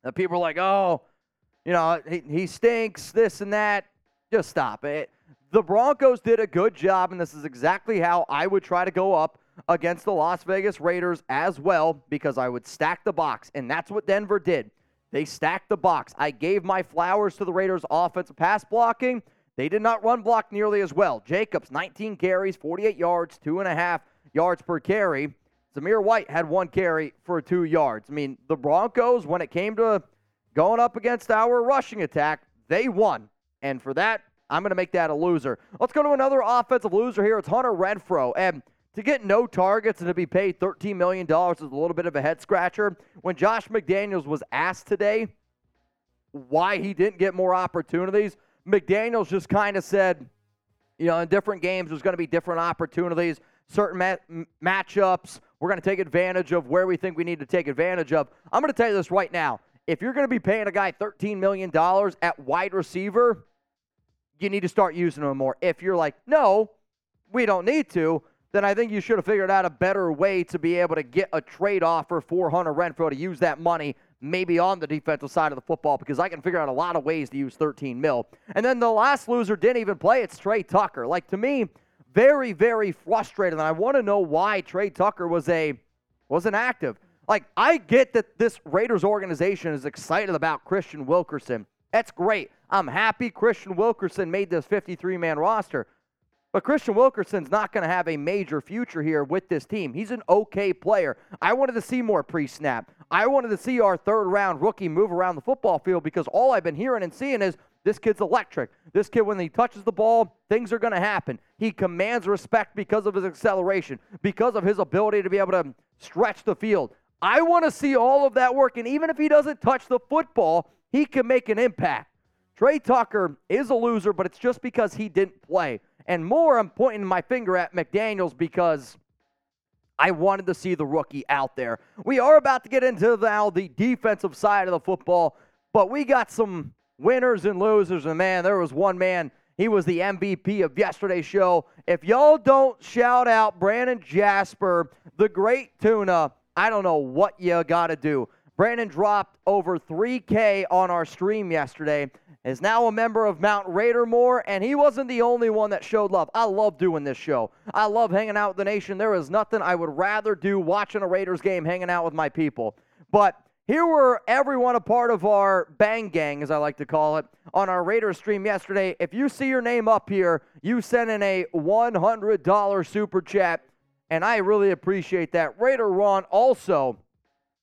that people are like, oh, you know, he, he stinks, this and that. Just stop it. The Broncos did a good job, and this is exactly how I would try to go up against the Las Vegas Raiders as well because I would stack the box, and that's what Denver did. They stacked the box. I gave my flowers to the Raiders' offensive pass blocking. They did not run block nearly as well. Jacobs, 19 carries, 48 yards, two and a half yards per carry. Zamir White had one carry for two yards. I mean, the Broncos, when it came to going up against our rushing attack, they won. And for that, I'm going to make that a loser. Let's go to another offensive loser here. It's Hunter Renfrow. And to get no targets and to be paid $13 million is a little bit of a head scratcher. When Josh McDaniels was asked today why he didn't get more opportunities, McDaniels just kind of said, you know, in different games, there's going to be different opportunities, certain ma- matchups. We're going to take advantage of where we think we need to take advantage of. I'm going to tell you this right now. If you're going to be paying a guy $13 million at wide receiver, you need to start using him more. If you're like, no, we don't need to, then I think you should have figured out a better way to be able to get a trade offer for Hunter Renfrow to use that money maybe on the defensive side of the football because I can figure out a lot of ways to use 13 mil. And then the last loser didn't even play. It's Tre Tucker. Like to me, very very frustrated, and I want to know why Tre Tucker was a wasn't active. Like I get that this Raiders organization is excited about Kristian Wilkerson. That's great. I'm happy Kristian Wilkerson made this 53 man roster. But Kristian Wilkerson's not going to have a major future here with this team. He's an okay player. I wanted to see more pre snap. I wanted to see our third round rookie move around the football field because all I've been hearing and seeing is this kid's electric. This kid, when he touches the ball, things are going to happen. He commands respect because of his acceleration, because of his ability to be able to stretch the field. I want to see all of that work. And even if he doesn't touch the football, he can make an impact. Tre Tucker is a loser, but it's just because he didn't play. And more, I'm pointing my finger at McDaniels because I wanted to see the rookie out there. We are about to get into now the defensive side of the football, but we got some winners and losers. And man, there was one man, he was the MVP of yesterday's show. If y'all don't shout out Brandon Jasper, the great tuna, I don't know what you got to do. Brandon dropped over 3K on our stream yesterday is now a member of Mount Raidermore, and he wasn't the only one that showed love. I love doing this show. I love hanging out with the nation. There is nothing I would rather do watching a Raiders game, hanging out with my people. But here were everyone a part of our bang gang, as I like to call it, on our Raiders stream yesterday. If you see your name up here, you send in a $100 super chat, and I really appreciate that. Raider Ron also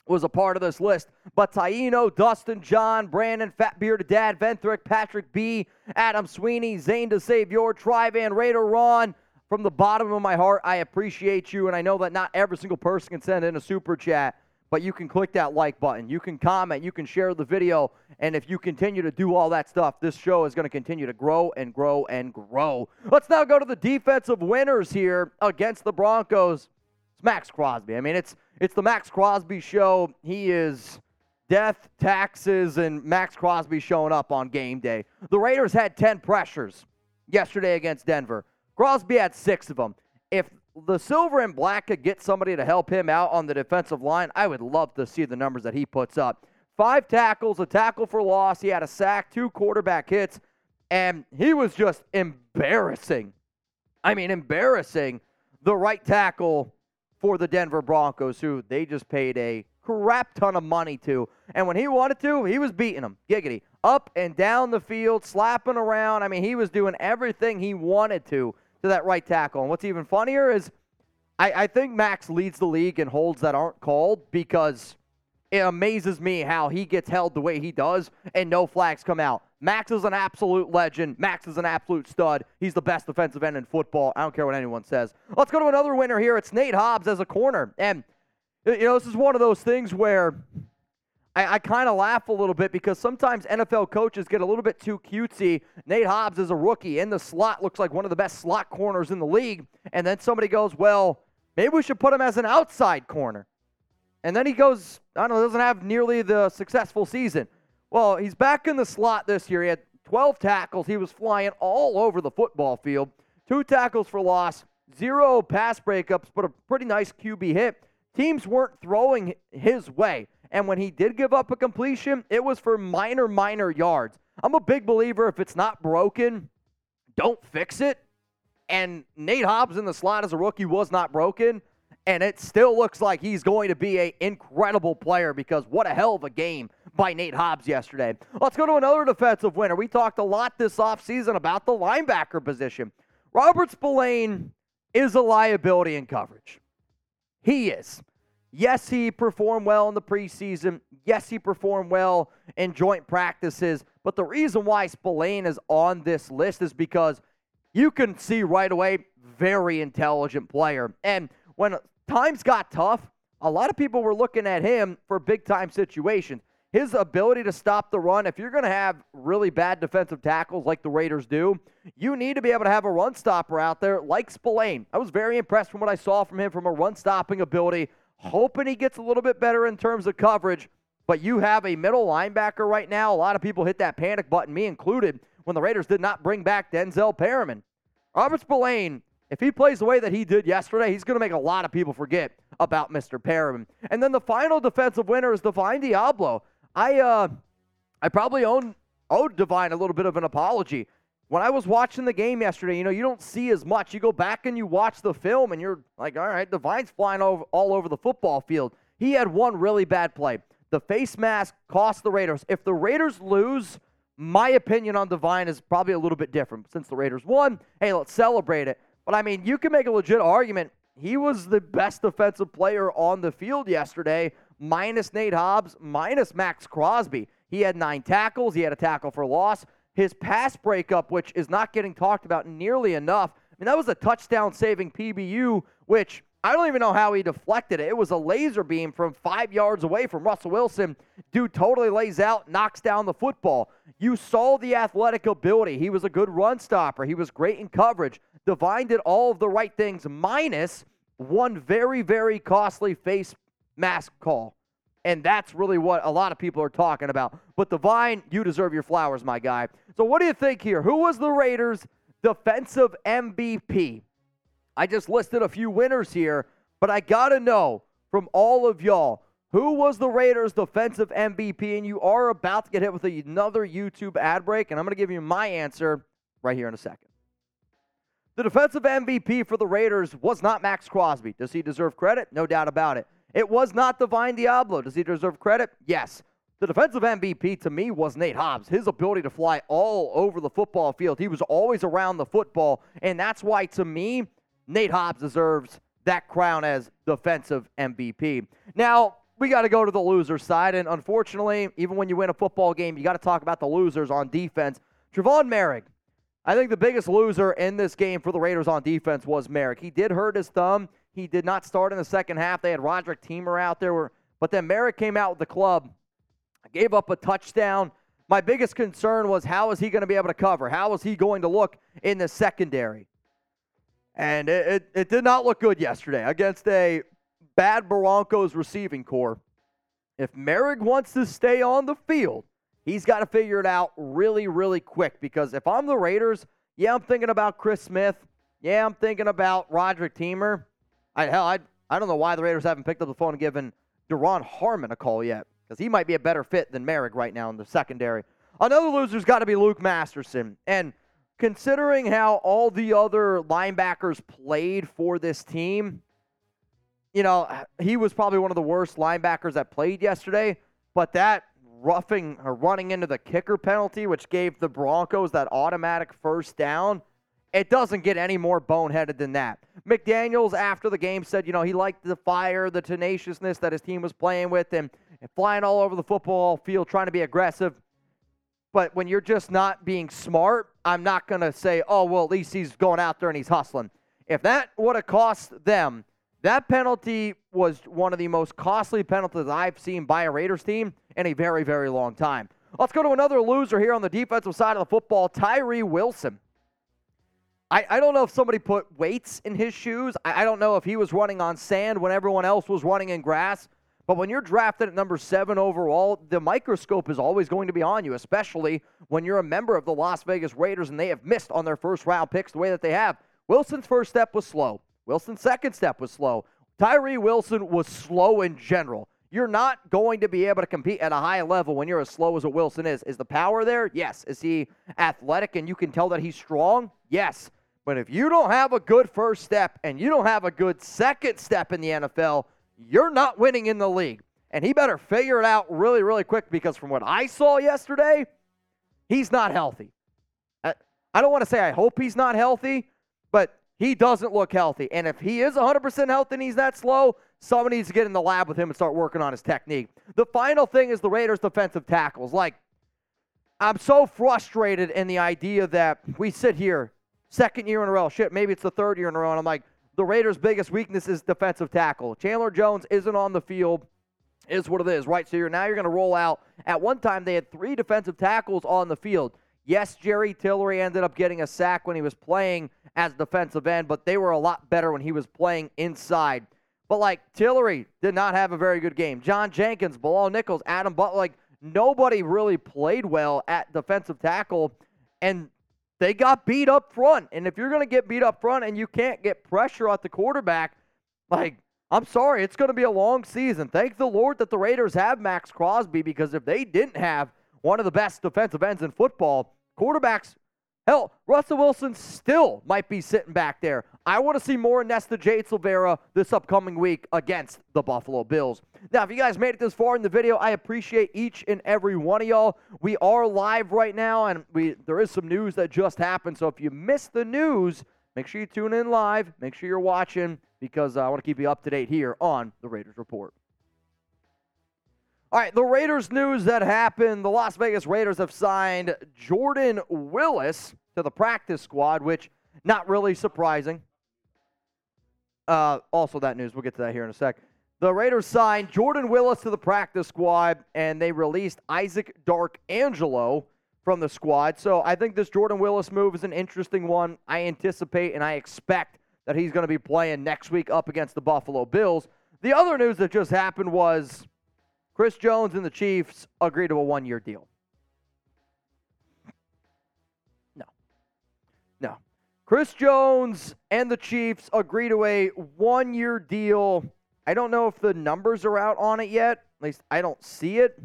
was a part of this list. But Taino, Dustin, John, Brandon, Fat Bearded Dad, Venthrick, Patrick B, Adam Sweeney, Zane to Save Your, Trivan, Raider Ron. From the bottom of my heart, I appreciate you, and I know that not every single person can send in a super chat, but you can click that like button. You can comment, you can share the video, and if you continue to do all that stuff, this show is going to continue to grow and grow and grow. Let's now go to the defensive winners here against the Broncos. It's Maxx Crosby. I mean, it's it's the Maxx Crosby show. He is death, taxes, and Maxx Crosby showing up on game day. The Raiders had 10 pressures yesterday against Denver. Crosby had six of them. If the silver and black could get somebody to help him out on the defensive line, I would love to see the numbers that he puts up. Five tackles, a tackle for loss. He had a sack, two quarterback hits, and he was just embarrassing. I mean, embarrassing the right tackle for the Denver Broncos, who they just paid a crap ton of money to. And when he wanted to, he was beating them. Giggity. Up and down the field, slapping around. I mean, he was doing everything he wanted to to that right tackle. And what's even funnier is I, I think Max leads the league in holds that aren't called because it amazes me how he gets held the way he does and no flags come out. Max is an absolute legend. Max is an absolute stud. He's the best defensive end in football. I don't care what anyone says. Let's go to another winner here. It's Nate Hobbs as a corner. And, you know, this is one of those things where I, I kind of laugh a little bit because sometimes NFL coaches get a little bit too cutesy. Nate Hobbs is a rookie in the slot, looks like one of the best slot corners in the league. And then somebody goes, well, maybe we should put him as an outside corner. And then he goes, I don't know, doesn't have nearly the successful season. Well, he's back in the slot this year. He had 12 tackles. He was flying all over the football field. Two tackles for loss, zero pass breakups, but a pretty nice QB hit. Teams weren't throwing his way. And when he did give up a completion, it was for minor, minor yards. I'm a big believer if it's not broken, don't fix it. And Nate Hobbs in the slot as a rookie was not broken and it still looks like he's going to be an incredible player because what a hell of a game by Nate Hobbs yesterday. Let's go to another defensive winner. We talked a lot this offseason about the linebacker position. Robert Spillane is a liability in coverage. He is. Yes, he performed well in the preseason. Yes, he performed well in joint practices. But the reason why Spillane is on this list is because you can see right away, very intelligent player. And when times got tough, a lot of people were looking at him for big time situations. His ability to stop the run, if you're going to have really bad defensive tackles like the Raiders do, you need to be able to have a run stopper out there like Spillane. I was very impressed from what I saw from him from a run stopping ability. Hoping he gets a little bit better in terms of coverage. But you have a middle linebacker right now. A lot of people hit that panic button, me included, when the Raiders did not bring back Denzel Perryman. Robert Spillane if he plays the way that he did yesterday, he's going to make a lot of people forget about Mr. Perryman. And then the final defensive winner is Divine Deablo. I uh, I probably own owed Divine a little bit of an apology. When I was watching the game yesterday, you know, you don't see as much. You go back and you watch the film, and you're like, all right, Divine's flying over, all over the football field. He had one really bad play. The face mask cost the Raiders. If the Raiders lose, my opinion on Divine is probably a little bit different. Since the Raiders won, hey, let's celebrate it. But I mean, you can make a legit argument. He was the best defensive player on the field yesterday, minus Nate Hobbs, minus Maxx Crosby. He had nine tackles, he had a tackle for loss. His pass breakup, which is not getting talked about nearly enough. I mean, that was a touchdown saving PBU, which I don't even know how he deflected it. It was a laser beam from five yards away from Russell Wilson. Dude totally lays out, knocks down the football. You saw the athletic ability. He was a good run stopper. He was great in coverage. Divine did all of the right things, minus one very, very costly face mask call. And that's really what a lot of people are talking about. But Divine, you deserve your flowers, my guy. So, what do you think here? Who was the Raiders' defensive MVP? I just listed a few winners here, but I got to know from all of y'all who was the Raiders' defensive MVP? And you are about to get hit with another YouTube ad break, and I'm going to give you my answer right here in a second. The defensive MVP for the Raiders was not Maxx Crosby. Does he deserve credit? No doubt about it. It was not Divine Deablo. Does he deserve credit? Yes. The defensive MVP to me was Nate Hobbs. His ability to fly all over the football field. He was always around the football, and that's why to me, Nate Hobbs deserves that crown as defensive MVP. Now, we got to go to the loser side, and unfortunately, even when you win a football game, you got to talk about the losers on defense. Trevon Moehrig, I think the biggest loser in this game for the Raiders on defense was Moehrig. He did hurt his thumb. He did not start in the second half. They had Roderick Teamer out there, but then Moehrig came out with the club, gave up a touchdown. My biggest concern was how is he going to be able to cover? How is he going to look in the secondary? And it, it, it did not look good yesterday against a bad Broncos receiving core. If Moehrig wants to stay on the field, he's got to figure it out really, really quick. Because if I'm the Raiders, yeah, I'm thinking about Chris Smith. Yeah, I'm thinking about Roderick Teamer. I, hell, I, I don't know why the Raiders haven't picked up the phone and given Duron Harmon a call yet, because he might be a better fit than Moehrig right now in the secondary. Another loser's got to be Luke Masterson. And considering how all the other linebackers played for this team, you know, he was probably one of the worst linebackers that played yesterday, but that roughing or running into the kicker penalty, which gave the Broncos that automatic first down, it doesn't get any more boneheaded than that. McDaniels, after the game, said, you know, he liked the fire, the tenaciousness that his team was playing with, and, and flying all over the football field, trying to be aggressive. But when you're just not being smart, I'm not going to say, oh, well, at least he's going out there and he's hustling. If that would have cost them, that penalty was one of the most costly penalties I've seen by a Raiders team in a very, very long time. Let's go to another loser here on the defensive side of the football, Tyree Wilson. I, I don't know if somebody put weights in his shoes. I, I don't know if he was running on sand when everyone else was running in grass. But when you're drafted at number seven overall, the microscope is always going to be on you, especially when you're a member of the Las Vegas Raiders and they have missed on their first round picks the way that they have. Wilson's first step was slow. Wilson's second step was slow. Tyree Wilson was slow in general. You're not going to be able to compete at a high level when you're as slow as a Wilson is. Is the power there? Yes. Is he athletic and you can tell that he's strong? Yes. But if you don't have a good first step and you don't have a good second step in the NFL, you're not winning in the league. And he better figure it out really, really quick because from what I saw yesterday, he's not healthy. I don't want to say I hope he's not healthy, but he doesn't look healthy. And if he is 100% healthy and he's that slow, somebody needs to get in the lab with him and start working on his technique. The final thing is the Raiders' defensive tackles. Like, I'm so frustrated in the idea that we sit here, second year in a row, shit, maybe it's the third year in a row, and I'm like, the Raiders' biggest weakness is defensive tackle. Chandler Jones isn't on the field, is what it is, right? So you're now you're going to roll out. At one time, they had three defensive tackles on the field. Yes, Jerry Tillery ended up getting a sack when he was playing as defensive end, but they were a lot better when he was playing inside. But like Tillery did not have a very good game. John Jenkins, Bilal Nichols, Adam Butler, like nobody really played well at defensive tackle, and they got beat up front. And if you're going to get beat up front and you can't get pressure at the quarterback, like I'm sorry, it's going to be a long season. Thank the Lord that the Raiders have Maxx Crosby because if they didn't have one of the best defensive ends in football, Quarterbacks, hell, Russell Wilson still might be sitting back there. I want to see more Nesta Jade Silvera this upcoming week against the Buffalo Bills. Now, if you guys made it this far in the video, I appreciate each and every one of y'all. We are live right now, and we there is some news that just happened. So if you missed the news, make sure you tune in live. Make sure you're watching because uh, I want to keep you up to date here on the Raiders Report. All right, the Raiders news that happened. The Las Vegas Raiders have signed Jordan Willis to the practice squad, which not really surprising. Uh, also, that news, we'll get to that here in a sec. The Raiders signed Jordan Willis to the practice squad, and they released Isaac Darkangelo from the squad. So I think this Jordan Willis move is an interesting one. I anticipate and I expect that he's going to be playing next week up against the Buffalo Bills. The other news that just happened was Chris Jones and the Chiefs agreed to a one year deal. No. No. Chris Jones and the Chiefs agree to a one year deal. I don't know if the numbers are out on it yet. At least I don't see it.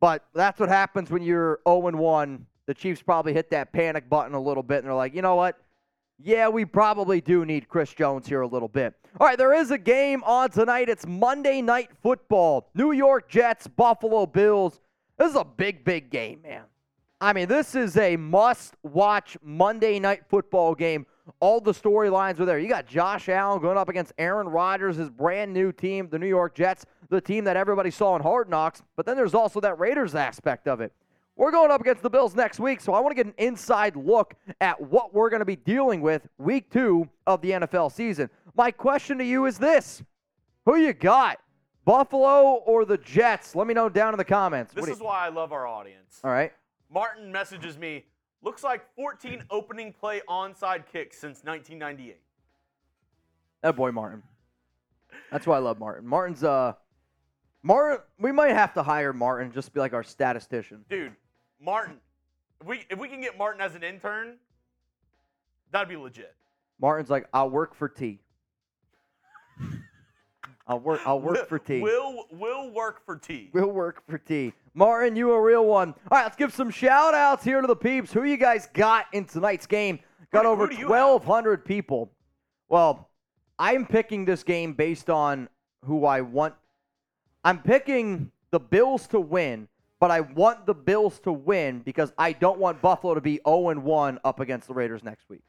But that's what happens when you're 0 1. The Chiefs probably hit that panic button a little bit and they're like, you know what? Yeah, we probably do need Chris Jones here a little bit. All right, there is a game on tonight. It's Monday Night Football. New York Jets, Buffalo Bills. This is a big, big game, man. I mean, this is a must watch Monday Night Football game. All the storylines are there. You got Josh Allen going up against Aaron Rodgers, his brand new team, the New York Jets, the team that everybody saw in Hard Knocks. But then there's also that Raiders aspect of it. We're going up against the Bills next week, so I want to get an inside look at what we're going to be dealing with week two of the NFL season. My question to you is this Who you got? Buffalo or the Jets? Let me know down in the comments. This is you- why I love our audience. All right. Martin messages me, looks like 14 opening play onside kicks since 1998. That boy Martin. That's why I love Martin. Martin's uh Martin we might have to hire Martin just to be like our statistician. Dude, Martin, if we, if we can get Martin as an intern, that'd be legit. Martin's like, I'll work for T. I'll work I'll work for T. Will will work for T. We'll work for T. Martin, you a real one. All right, let's give some shout outs here to the peeps. Who you guys got in tonight's game? Got Who- over do 1,200 people. Well, I'm picking this game based on who I want. I'm picking the Bills to win, but I want the Bills to win because I don't want Buffalo to be 0 1 up against the Raiders next week.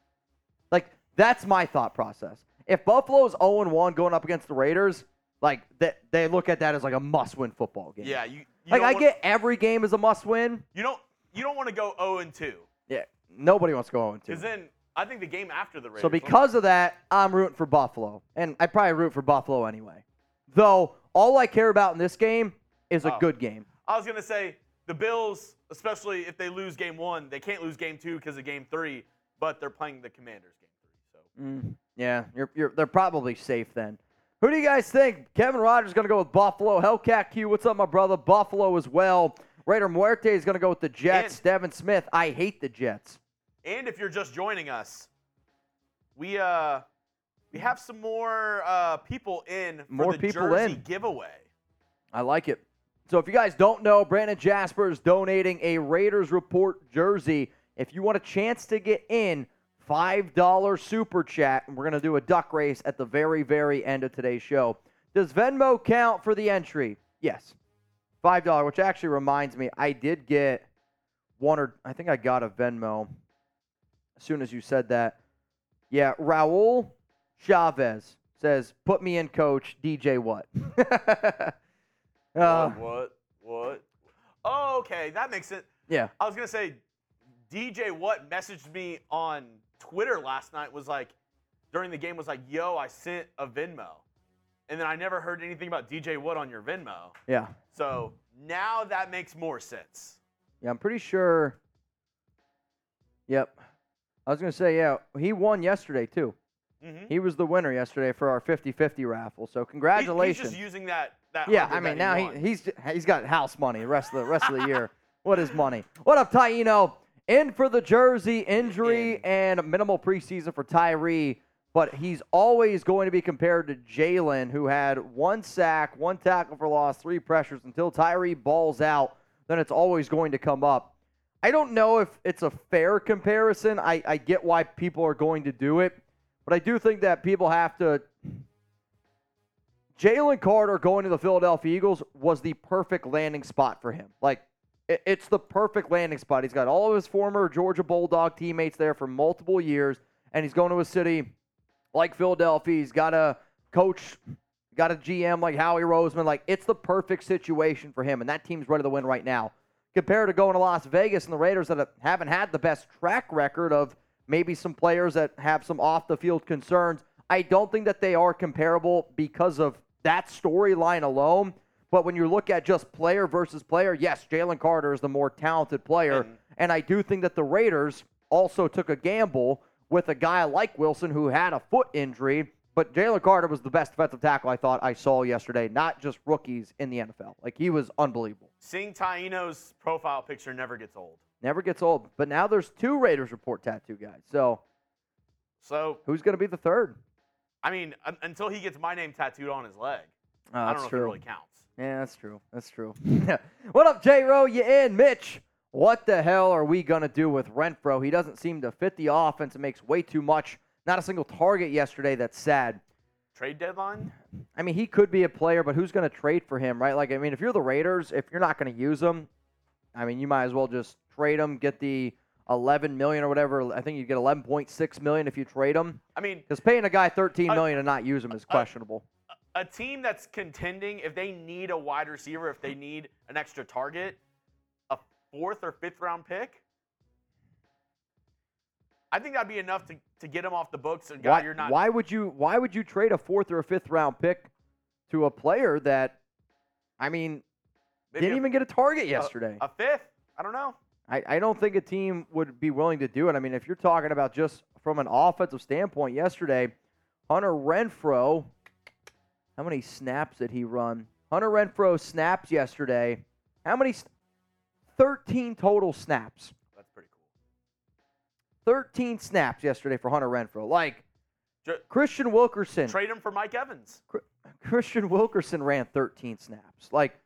Like, that's my thought process. If Buffalo's 0 1 going up against the Raiders, like, they, they look at that as like a must win football game. Yeah, you, you Like I want- get every game as a must win. you don't you don't want to go 0 and 2 Yeah, nobody wants to go 0 2. because 2. then I think the game after the Raiders. So because of that, I'm rooting for Buffalo, and I probably root for Buffalo anyway. Though all I care about in this game is a Oh. good game. I was gonna say the Bills, especially if they lose game one, they can't lose game two because of game three, but they're playing the Commanders game three. So Mm, yeah, you're, you're, they're probably safe then. Who do you guys think? Kevin Rogers going to go with Buffalo. Hellcat Q, what's up, my brother? Buffalo as well. Raider Muerte is going to go with the Jets. And- Devin Smith, I hate the Jets. And if you're just joining us, we uh we have some more uh, people in for More the people jersey in. giveaway. I like it. So if you guys don't know, Brandon Jasper is donating a Raiders Report jersey. If you want a chance to get in, $5 super chat, and we're going to do a duck race at the very, very end of today's show. Does Venmo count for the entry? Yes. $5, which actually reminds me, I did get one or I think I got a Venmo as soon as you said that. Yeah, Raul Chavez says, put me in, coach. DJ what? Uh, what? What? Oh, okay, that makes it. yeah. I was gonna say, DJ What messaged me on Twitter last night. Was like, during the game, was like, "Yo, I sent a Venmo," and then I never heard anything about DJ What on your Venmo. Yeah. So now that makes more sense. Yeah, I'm pretty sure. Yep. I was going to say, yeah, he won yesterday, too. Mm-hmm. He was the winner yesterday for our 50 50 raffle. So, congratulations. He's just using that. That yeah, I mean, now he, he he's he's got house money the rest of the rest of the year. What is money? What up, Taino? In for the jersey injury In. and minimal preseason for Tyree, but he's always going to be compared to Jalen, who had one sack, one tackle for loss, three pressures until Tyree balls out. Then it's always going to come up. I don't know if it's a fair comparison. I, I get why people are going to do it, but I do think that people have to Jalen Carter going to the Philadelphia Eagles was the perfect landing spot for him. Like, it- it's the perfect landing spot. He's got all of his former Georgia Bulldog teammates there for multiple years, and he's going to a city like Philadelphia. He's got a coach, got a GM like Howie Roseman. Like, it's the perfect situation for him, and that team's ready to win right now. Compared to going to Las Vegas and the Raiders that haven't had the best track record of maybe some players that have some off the field concerns. I don't think that they are comparable because of that storyline alone. But when you look at just player versus player, yes, Jalen Carter is the more talented player. And- And I do think that the Raiders also took a gamble with a guy like Wilson who had a foot injury. But Jalen Carter was the best defensive tackle I thought I saw yesterday, not just rookies in the NFL. Like he was unbelievable. Seeing Taino's profile picture never gets old. Never gets old. But now there's two Raiders report tattoo guys. So So, who's going to be the third? I mean, un- until he gets my name tattooed on his leg, Oh, I don't that's know if true. it really counts. Yeah, that's true. That's true. what up, J Ro? You in? Mitch, what the hell are we going to do with Renfrow? He doesn't seem to fit the offense and makes way too much. Not a single target yesterday. That's sad. Trade deadline? I mean, he could be a player, but who's going to trade for him, right? Like, I mean, if you're the Raiders, if you're not going to use him, I mean, you might as well just trade him, get the 11 million or whatever. I think you'd get 11.6 million if you trade him. I mean, Because paying a guy 13 Uh, million and not use him is questionable. a team that's contending, if they need a wide receiver, if they need an extra target, a fourth or fifth round pick, I think that'd be enough to, to get him off the books. And why, you're not. why would you why would you trade a fourth or a fifth round pick to a player that I mean didn't a, even get a target yesterday? a fifth? I don't know. I, I don't think a team would be willing to do it. I mean, if you're talking about just from an offensive standpoint yesterday, Hunter Renfrow, how many snaps did he run? Hunter Renfrow snaps yesterday. How many? s- 13 total snaps. That's pretty cool. 13 snaps yesterday for Hunter Renfrow. Like Kristian Wilkerson. Trade him for Mike Evans. Kristian Wilkerson ran 13 snaps. Like,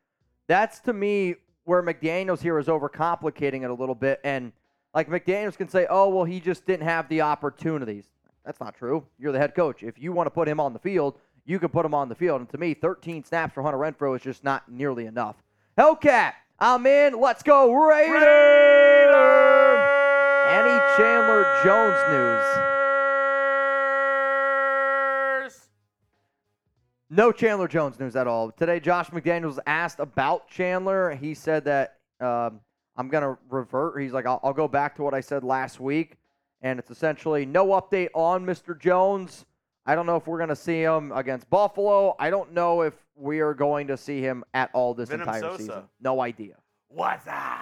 that's to me where McDaniels here is overcomplicating it a little bit. And, like, McDaniels can say, oh, well, he just didn't have the opportunities. That's not true. You're the head coach. If you want to put him on the field, you can put him on the field. And to me, 13 snaps for Hunter Renfrow is just not nearly enough. Hellcat, I'm in. Let's go, Raiders! Any Chandler Jones news? No Chandler Jones news at all. Today, Josh McDaniels asked about Chandler. He said that um, I'm going to revert. He's like, I'll, I'll go back to what I said last week. And it's essentially no update on Mr. Jones. I don't know if we're going to see him against Buffalo. I don't know if we are going to see him at all this Venom entire Sosa. season. No idea. What's up?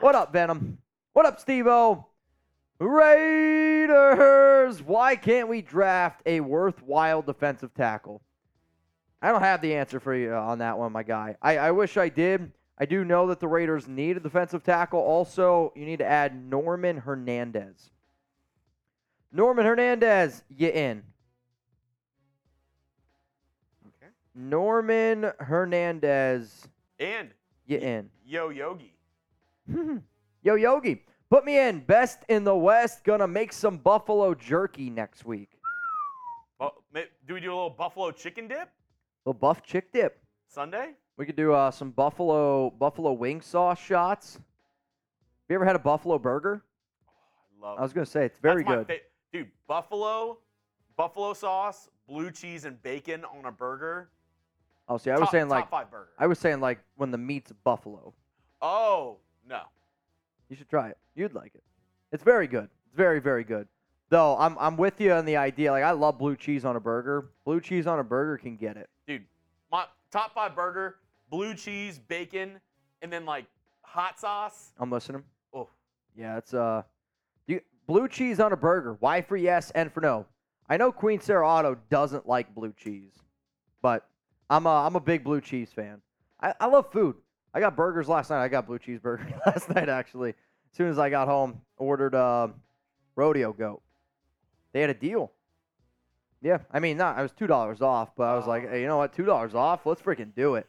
What up, Venom? What up, Steve-O? Raiders! Why can't we draft a worthwhile defensive tackle? I don't have the answer for you uh, on that one, my guy. I, I wish I did. I do know that the Raiders need a defensive tackle. Also, you need to add Norman Hernandez. Norman Hernandez, you in. Okay. Norman Hernandez, And you in. Yo Yogi. Yo, Yogi, put me in. Best in the West. Gonna make some buffalo jerky next week. Oh, well, do we do a little buffalo chicken dip little buff chick dip. Sunday? We could do uh, some buffalo buffalo wing sauce shots. Have you ever had a buffalo burger? I love. I was gonna say it's very good. fa- Dude, buffalo, buffalo sauce, blue cheese, and bacon on a burger. oh, see, I was saying top like. I was saying like when the meat's buffalo. oh no. You should try it. You'd like it. It's very good. It's very very good. Though I'm I'm with you on the idea. Like I love blue cheese on a burger. Blue cheese on a burger can get it. Dude, my top five burger, blue cheese, bacon, and then like hot sauce. I'm listening. Oh, Yeah, it's uh, you blue cheese on a burger. Why for yes and for no? I know Queen Sarah Auto doesn't like blue cheese, but I'm a I'm a big blue cheese fan. I, I love food. I got burgers last night. I got blue cheese burger last night actually. As soon as I got home, ordered uh, rodeo goat. They had a deal. Yeah, I mean, not I was two dollars off, but I was like, Oh. hey, you know what? Two dollars off. Let's freaking do it.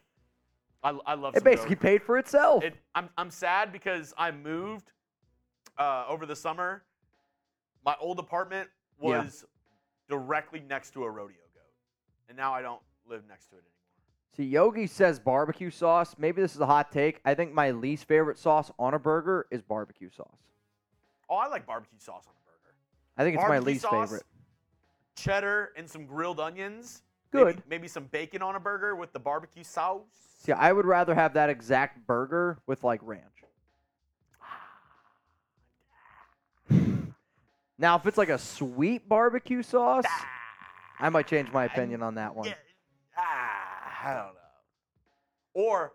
I, I love. It some basically paid for itself. It, I'm I'm sad because I moved uh, over the summer. My old apartment Yeah. was directly next to a rodeo goat, and now I don't live next to it anymore. See, Yogi says barbecue sauce. Maybe this is a hot take. I think my least favorite sauce on a burger is barbecue sauce. Oh, I like barbecue sauce on a burger. I think it's my Barbecue least sauce, favorite. Cheddar and some grilled onions. Good. Maybe, maybe some bacon on a burger with the barbecue sauce. See, I would rather have that exact burger with like ranch. now, if it's like a sweet barbecue sauce, I might change my opinion on that one. Yeah, ah, I don't know. Or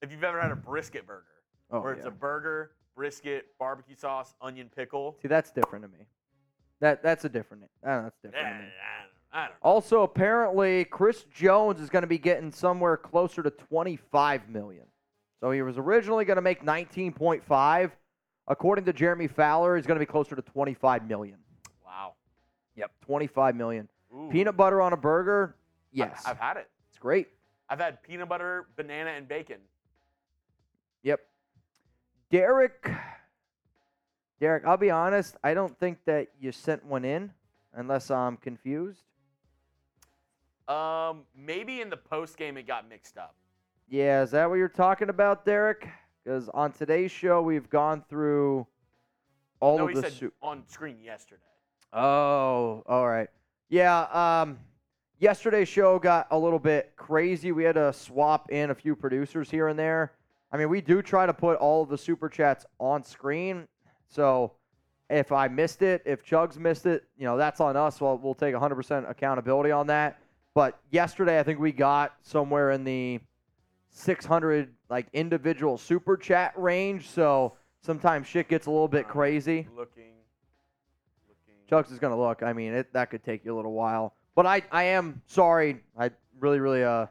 if you've ever had a brisket burger, Oh, where it's yeah. a burger brisket, barbecue sauce, onion pickle. See, that's different to me. That that's a different. Uh, I don't know, that's different Yeah, me. I don't know. Also, apparently, Chris Jones is going to be getting somewhere closer to 25 million. So he was originally going to make 19.5. According to Jeremy Fowler, he's going to be closer to 25 million. Wow. Yep, 25 million. Ooh. Peanut butter on a burger? Yes, I've, had it. it's great. I've had peanut butter, banana, and bacon. Yep. Derek, Derek, I'll be honest. I don't think that you sent one in, unless I'm confused. Um, maybe in the post game it got mixed up. Yeah, is that what you're talking about, Derek? Because on today's show, we've gone through all no, of he the. said su- on screen yesterday. oh, all right. Yeah. Um, yesterday's show got a little bit crazy. We had to swap in a few producers here and there. I mean, we do try to put all of the super chats on screen. So if I missed it, if Chugs missed it, you know, that's on us. Well, we'll take 100% accountability on that. But yesterday, I think we got somewhere in the 600 like individual super chat range. So sometimes shit gets a little bit crazy. Looking, looking. Chugs is gonna look. I mean, it that could take you a little while. But I, I am sorry. I really, really, uh,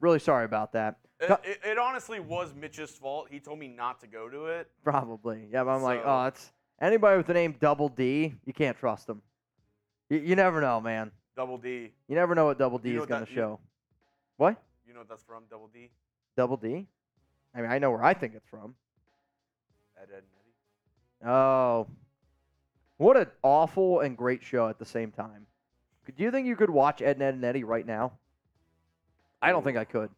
really sorry about that. It, it, it honestly was Mitch's fault. He told me not to go to it. Probably. Yeah, but I'm like, oh, it's anybody with the name Double D. You can't trust them. You, you never know, man. Double D. You never know what Double D You know is that- you- show. What? You know what that's from? Double D. Double D? I mean, I know where I think it's from. Ed, Ed, and Eddie. Oh, what an awful and great show at the same time. Do you think you could watch Ed, Ned, and Eddie right now? I don't think I could.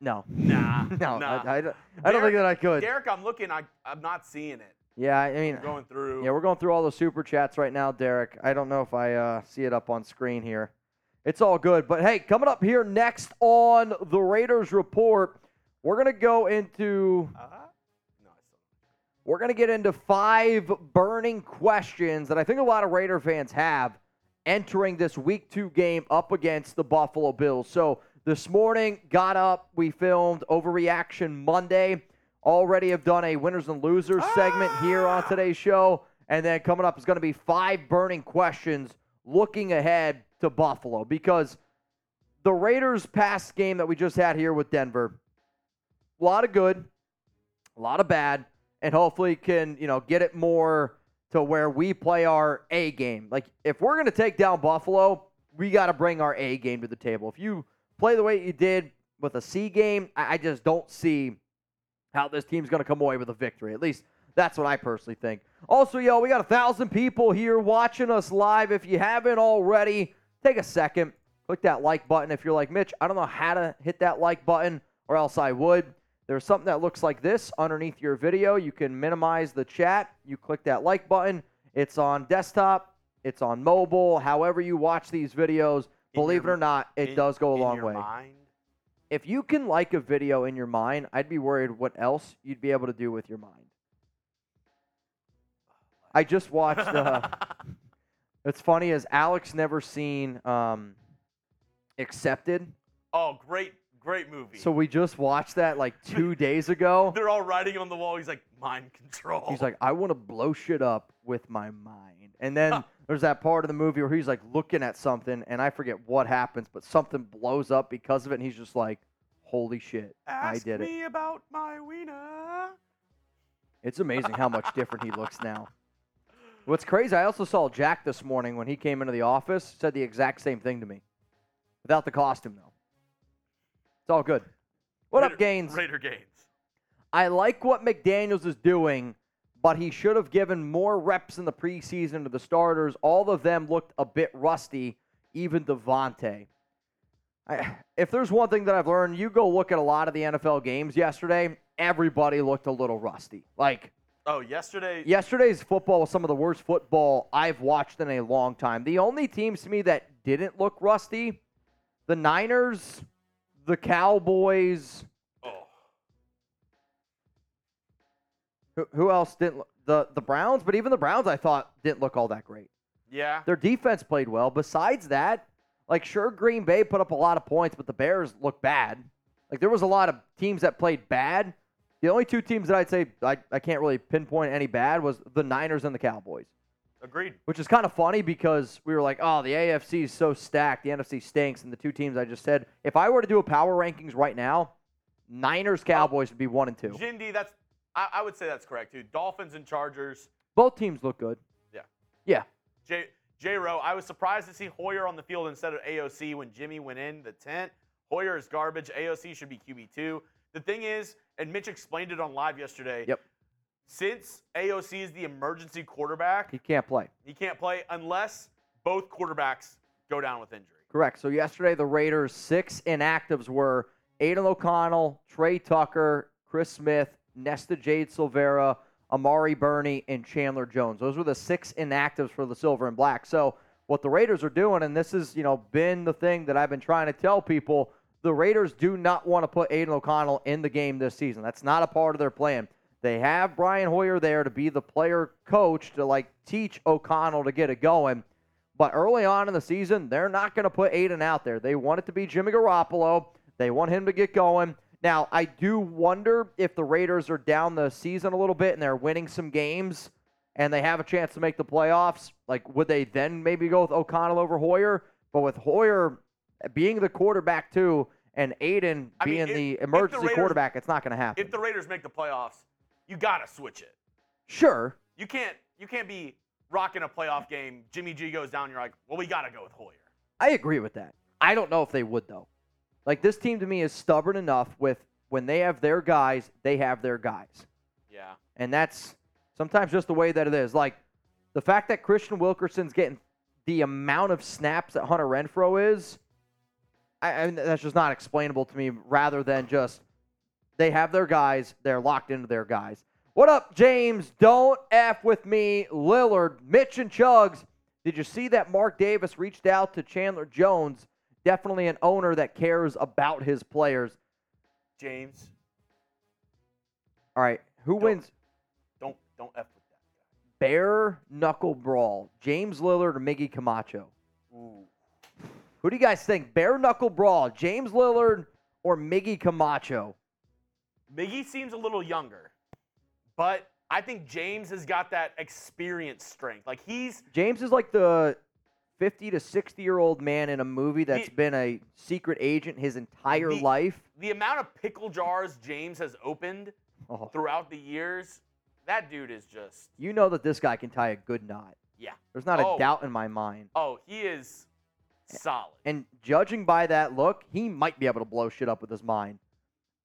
No. Nah. No, nah. I, I, don't- I don't think that I could. Derek, I'm looking. I, I'm not seeing it. Yeah, I mean, I'm going through. yeah, we're going through all the super chats right now, Derek. I don't know if I uh, see it up on screen here. It's all good. But hey, coming up here next on the Raiders Report, we're going to go into Uh-huh. No, I still. We're going to get into five burning questions that I think a lot of Raider fans have entering this week two game up against the Buffalo Bills. So this morning, got up, we filmed Overreaction Monday. Already have done a winners and losers segment here on ah! today's show. And then coming up is going to be five burning questions looking ahead to Buffalo because the Raiders' past game that we just had here with Denver, a lot of good, a lot of bad, and hopefully can, you know, get it more to where we play our A game. Like if we're going to take down Buffalo, we got to bring our A game to the table. If you play the way you did with a C game, I, I just don't see how this team's going to come away with a victory. At least that's what I personally think. Also, yo, we got a thousand people here watching us live. If you haven't already, take a second, click that like button. If you're like Mitch, I don't know how to hit that like button, or else I would. There's something that looks like this underneath your video. You can minimize the chat. You click that like button. It's on desktop, it's on mobile. However, you watch these videos, believe your- it or not, it In- does go a long way. Mind? If you can like a video in your mind, I'd be worried what else you'd be able to do with your mind. I just watched. Uh, it's funny as Alex never seen um, Accepted, oh, great, great movie. so we just watched that like two days ago. they're all writing on the wall. He's like, mind control. He's like, I want to blow shit up with my mind. And then there's that part of the movie where he's like looking at something, and I forget what happens, but something blows up because of it, and he's just like, "Holy shit, I Ask did it!" about my wiener. It's amazing how much different he looks now. What's crazy, I also saw Jack this morning when he came into the office, said the exact same thing to me. Without the costume, though. It's all good. What Raider, up, Gaines? Raider Gaines. I like what McDaniels is doing, but he should have given more reps in the preseason to the starters. All of them looked a bit rusty, even Davante. I, if there's one thing that I've learned, you go look at a lot of the NFL games yesterday, everybody looked a little rusty. Like, Oh, yesterday. Yesterday's football was some of the worst football I've watched in a long time. The only teams to me that didn't look rusty, the Niners, the Cowboys. Who, who else didn't? look- The the Browns, but even the Browns I thought didn't look all that great. yeah. Their defense played well. Besides that, like sure Green Bay put up a lot of points, but the Bears looked bad. Like there was a lot of teams that played bad, The only two teams that I'd say I, I can't really pinpoint any bad was the Niners and the Cowboys, Agreed. which is kind of funny because we were like, oh, the AFC is so stacked, the NFC stinks, and the two teams I just said, if I were to do a power rankings right now, Niners Cowboys would be one and two. Jindy, that's I, I would say that's correct too. Dolphins and Chargers. Both teams look good. Yeah. Yeah. J J Rowe, I was surprised to see Hoyer on the field instead of AOC when Jimmy went in the tent. Hoyer is garbage. AOC should be QB two. The thing is, and Mitch explained it on live yesterday. Yep. Since AOC is the emergency quarterback, He can't play. he can't play unless both quarterbacks go down with injury. Correct. So yesterday the Raiders six inactives were Aidan O'Connell, Tre Tucker, Chris Smith, Nesta Jade Silvera, Amari Burney, and Chandler Jones. Those were the six inactives for the Silver and Black. So what the Raiders are doing, and this has you know been the thing that I've been trying to tell people, the Raiders do not want to put Aidan O'Connell in the game this season. That's not a part of their plan. They have Brian Hoyer there to be the player coach to like teach O'Connell to get it going. But early on in the season, they're not going to put Aidan out there. They want it to be Jimmy Garoppolo. They want him to get going. Now, I do wonder if the Raiders are down the season a little bit and they're winning some games and they have a chance to make the playoffs. Like, would they then maybe go with O'Connell over Hoyer? But with Hoyer being the quarterback too and Aidan I mean, being if- the if the emergency Raiders- quarterback, it's not going to happen. If the Raiders make the playoffs, you gotta switch it. sure. You can't you can't be rocking a playoff game. Jimmy G goes down. You're like, well, we gotta go with Hoyer. I agree with that. I don't know if they would though. Like this team to me is stubborn enough with when they have their guys, they have their guys. Yeah. And that's sometimes just the way that it is. Like the fact that Kristian Wilkerson's getting the amount of snaps that Hunter Renfrow is, I, I mean, that's just not explainable to me rather than just they have their guys, they're locked into their guys. What up, James? Don't F with me, Lillard, Mitch, and Chugs. Did you see that Mark Davis reached out to Chandler Jones? Definitely an owner that cares about his players. James, All right, who Don't- wins? don't don't f with that Bare knuckle brawl. James Lillard or Miggy Camacho? Ooh. Who do you guys think? Bare knuckle brawl. James Lillard or Miggy Camacho? Miggy seems a little younger, but I think James has got that experience strength. Like he's James is like the 50 to 60 year old man in a movie that's The- been a secret agent his entire The- life. the amount of pickle jars James has opened Oh, throughout the years. That dude is just you know that this guy can tie a good knot. yeah. There's not Oh. a doubt in my mind. Oh, he is solid. And judging by that look, he might be able to blow shit up with his mind.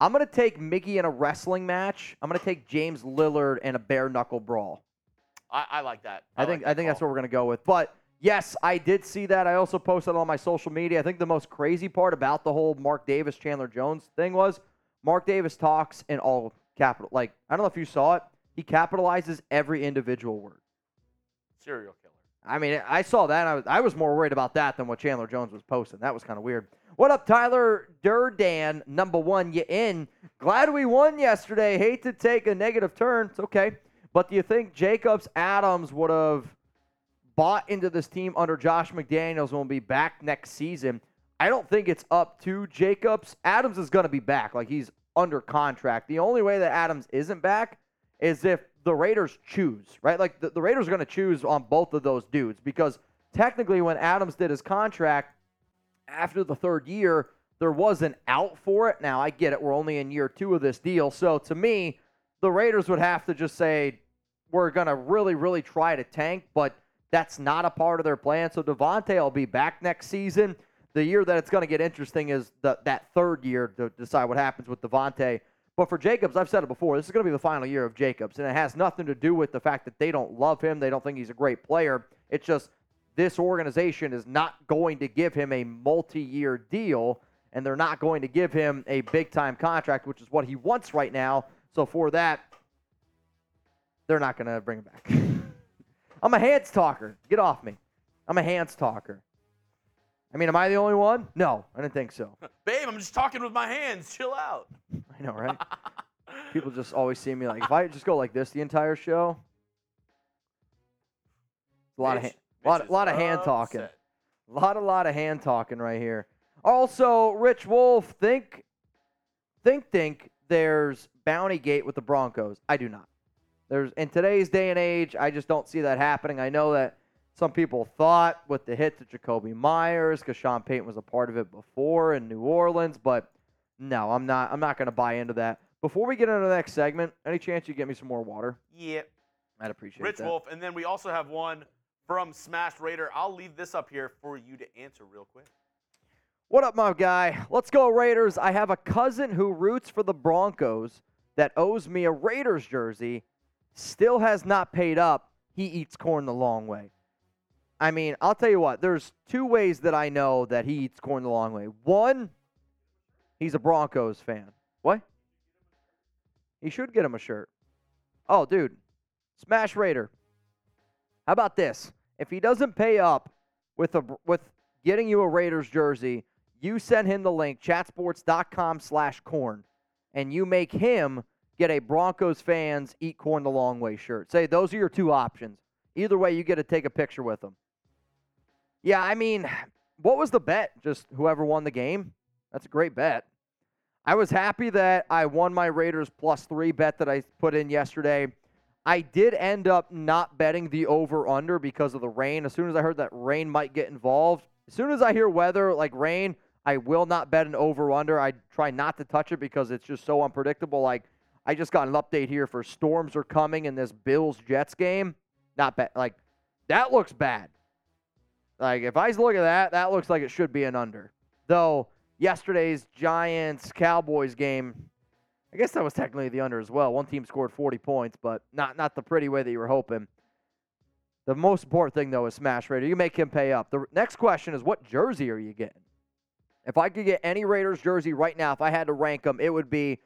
I'm going to take Mickey in a wrestling match. I'm going to take James Lillard in a bare knuckle brawl. I, I like that. I, like think that I think that's what we're gonna go with. But yes, I did see that. I also posted on my social media. I think the most crazy part about the whole Mark Davis Chandler Jones thing was Mark Davis talks in all capital. Like I don't know if you saw it. He capitalizes every individual word. serial killer. I mean, I saw that. And I was I was more worried about that than what Chandler Jones was posting. That was kind of weird. What up, Tyler Durdan? Number one, you in? Glad we won yesterday. Hate to take a negative turn. It's okay. But do you think Jacobs Adams would have bought into this team under Josh McDaniels and will be back next season? I don't think it's up to Jacobs. Adams is going to be back. Like he's under contract. The only way that Adams isn't back is if the Raiders choose, right? Like the, the Raiders are going to choose on both of those dudes because technically, when Adams did his contract after the third year, there was an out for it. Now, I get it. We're only in year two of this deal. So to me, the Raiders would have to just say, we're going to really, really try to tank, but that's not a part of their plan. So Davante will be back next season. The year that it's going to get interesting is the, that third year to decide what happens with Davante. But for Jacobs, I've said it before, this is going to be the final year of Jacobs, and it has nothing to do with the fact that they don't love him. They don't think he's a great player. It's just this organization is not going to give him a multi year deal, and they're not going to give him a big time contract, which is what he wants right now. So for that, they're not going to bring him back. I'm a hands talker. Get off me. I'm a hands talker. I mean, am I the only one? No, I didn't think so. Babe, I'm just talking with my hands. Chill out. I know, right? People just always see me like, if I just go like this the entire show, a lot of Mitch- ha- lot, lot of hand talking. A lot, a lot of hand talking right here. Also, Rich Wolf, think, think, think. there's bounty gate with the Broncos. I do not. There's in today's day and age, I just don't see that happening. I know that some people thought with the hit to Jakobi Meyers because Sean Payton was a part of it before in New Orleans, but no, I'm not. I'm not going to buy into that. Before we get into the next segment, any chance you get me some more water? Yep. I'd appreciate Rich that. Wolf, and then we also have one from Smash Raider. I'll leave this up here for you to answer real quick. What up, my guy? Let's go, Raiders. I have a cousin who roots for the Broncos that owes me a Raiders jersey, still has not paid up. He eats corn the long way. I mean, I'll tell you what, there's two ways that I know that he eats corn the long way. One, he's a Broncos fan. What? He should get him a shirt. Oh, dude. Smash Raider. How about this? If he doesn't pay up with a with getting you a Raiders jersey, you send him the link, chatsports.com slash corn, and you make him get a Broncos fans eat corn the long way shirt. Say those are your two options. Either way, you get to take a picture with them. Yeah, I mean, what was the bet? Just whoever won the game? That's a great bet. I was happy that I won my Raiders plus three bet that I put in yesterday. I did end up not betting the over under because of the rain. As soon as I heard that rain might get involved, as soon as I hear weather like rain, I will not bet an over under. I try not to touch it because it's just so unpredictable. Like I just got an update here for storms are coming in this Bills Jets game. Not bad. Like that looks bad. Like if I look at that, that looks like it should be an under. Though yesterday's Giants Cowboys game, I guess that was technically the under as well. One team scored 40 points, but not not the pretty way that you were hoping. The most important thing though is Smash Raider. You make him pay up. The next question is what jersey are you getting? If I could get any Raiders jersey right now, if I had to rank them, it would be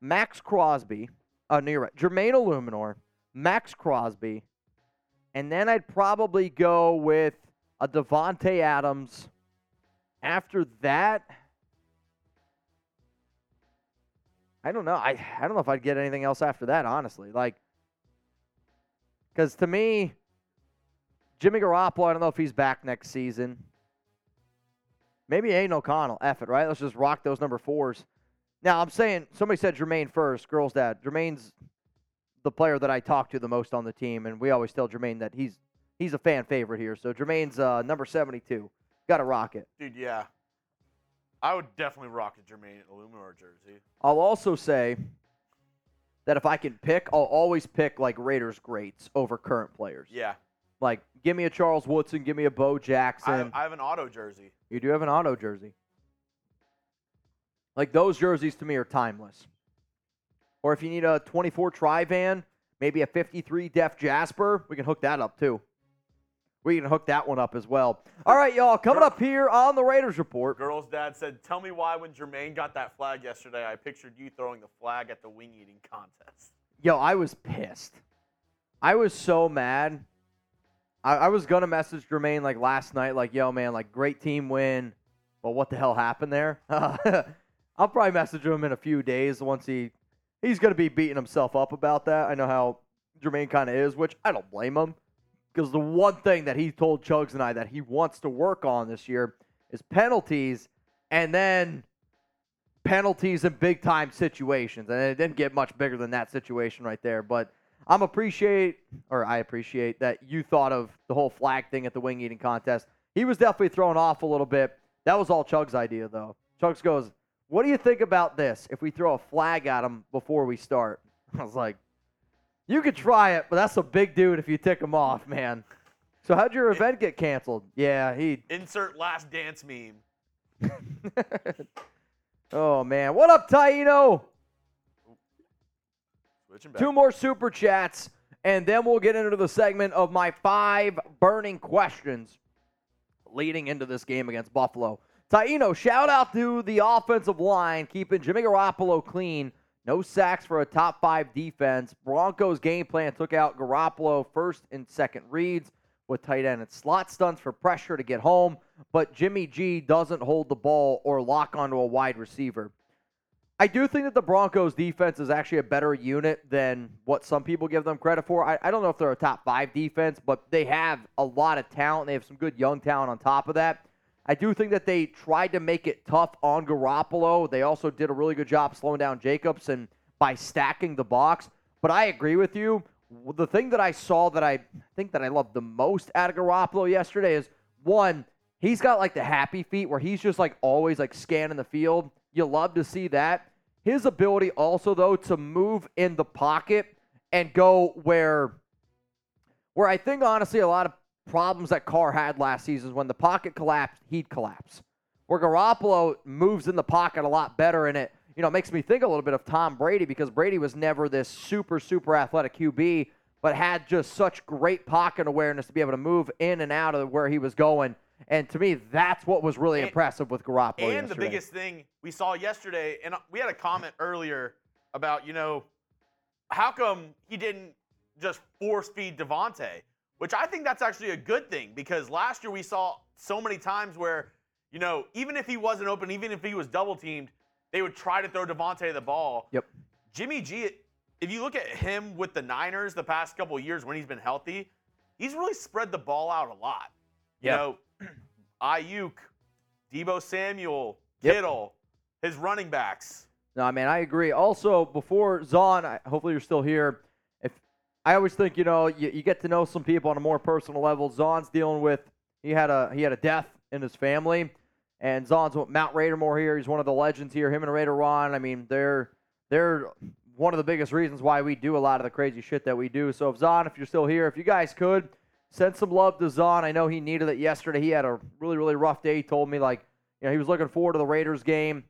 Maxx Crosby. Oh, no, you're right. Jermaine Eluemunor, Maxx Crosby, and then I'd probably go with uh, a Davante Adams. After that, I don't know. I I don't know if I'd get anything else after that, honestly. Like, because to me, Jimmy Garoppolo, I don't know if he's back next season. Maybe Aidan O'Connell. F it, right? Let's just rock those number fours. Now, I'm saying somebody said Jermaine first, girl's dad. Jermaine's the player that I talk to the most on the team, and we always tell Jermaine that he's he's a fan favorite here. So Jermaine's uh, number 72. Got to rock it. Dude, yeah. I would definitely rock a Jermaine Eluemunor jersey. I'll also say that if I can pick, I'll always pick like Raiders greats over current players. Yeah. Like, give me a Charles Woodson, give me a Bo I Jackson. have, I have an auto jersey. You do have an auto jersey. Like those jerseys to me are timeless. Or if you need a 24 Tri-Van, maybe a 53 Def Jasper, we can hook that up too. We can hook that one up as well. All right, y'all, coming up here on the Raiders Report. Girl's dad said, Tell me why when Jermaine got that flag yesterday, I pictured you throwing the flag at the wing eating contest. Yo, I was pissed. I was so mad. I, I was gonna message Jermaine like last night, like, yo, man, like great team win, but what the hell happened there? I'll probably message him in a few days once he he's gonna be beating himself up about that. I know how Jermaine kind of is, which I don't blame him. Because the one thing that he told Chugs and I that he wants to work on this year is penalties and then penalties in big time situations. And it didn't get much bigger than that situation right there. But I'm appreciate or I appreciate that you thought of the whole flag thing at the wing eating contest. He was definitely thrown off a little bit. That was all Chug's idea though. Chugs goes, What do you think about this if we throw a flag at him before we start? I was like, You could try it, but that's a big dude if you tick him off, man. So how'd your event get canceled? Yeah, he Insert last dance meme. oh man, what up, Taino? Two more super chats, and then we'll get into the segment of my five burning questions leading into this game against Buffalo. Taino, shout out to the offensive line keeping Jimmy Garoppolo clean. No sacks for a top five defense. Broncos game plan took out Garoppolo first and second reads with tight end and slot stunts for pressure to get home, but Jimmy G doesn't hold the ball or lock onto a wide receiver. I do think that the Broncos defense is actually a better unit than what some people give them credit for. I, I don't know if they're a top five defense, but they have a lot of talent. They have some good young talent on top of that. I do think that they tried to make it tough on Garoppolo. They also did a really good job slowing down Jacobs and by stacking the box. But I agree with you. The thing that I saw that I think that I loved the most out of Garoppolo yesterday is one, he's got like the happy feet where he's just like always like scanning the field. You love to see that. His ability also though to move in the pocket and go where where I think honestly a lot of problems that Carr had last season is when the pocket collapsed, he'd collapse. Where Garoppolo moves in the pocket a lot better and it, you know, makes me think a little bit of Tom Brady because Brady was never this super, super athletic QB, but had just such great pocket awareness to be able to move in and out of where he was going. And to me, that's what was really And- impressive with Garoppolo. And yesterday. the biggest thing we saw yesterday, and we had a comment earlier about, you know, how come he didn't just force feed Davante? Which I think that's actually a good thing because last year we saw so many times where, you know, even if he wasn't open, even if he was double teamed, they would try to throw Davante the ball. Yep. Jimmy G, if you look at him with the Niners the past couple of years when he's been healthy, he's really spread the ball out a lot. You Yeah. know, Aiyuk, Deebo Samuel, Yep. Kittle, his running backs. No, man, I agree. Also, before Zahn, I, hopefully you're still here. I always think, you know, you, you get to know some people on a more personal level. Zahn's dealing with he had a he had a death in his family, and Zahn's with Mount Raidermore here. He's one of the legends here. Him and Raider Ron. I mean, they're they're one of the biggest reasons why we do a lot of the crazy shit that we do. So, if Zahn, if you're still here, if you guys could send some love to Zahn. I know he needed it yesterday. He had a really really rough day. He told me like, you know, he was looking forward to the Raiders game.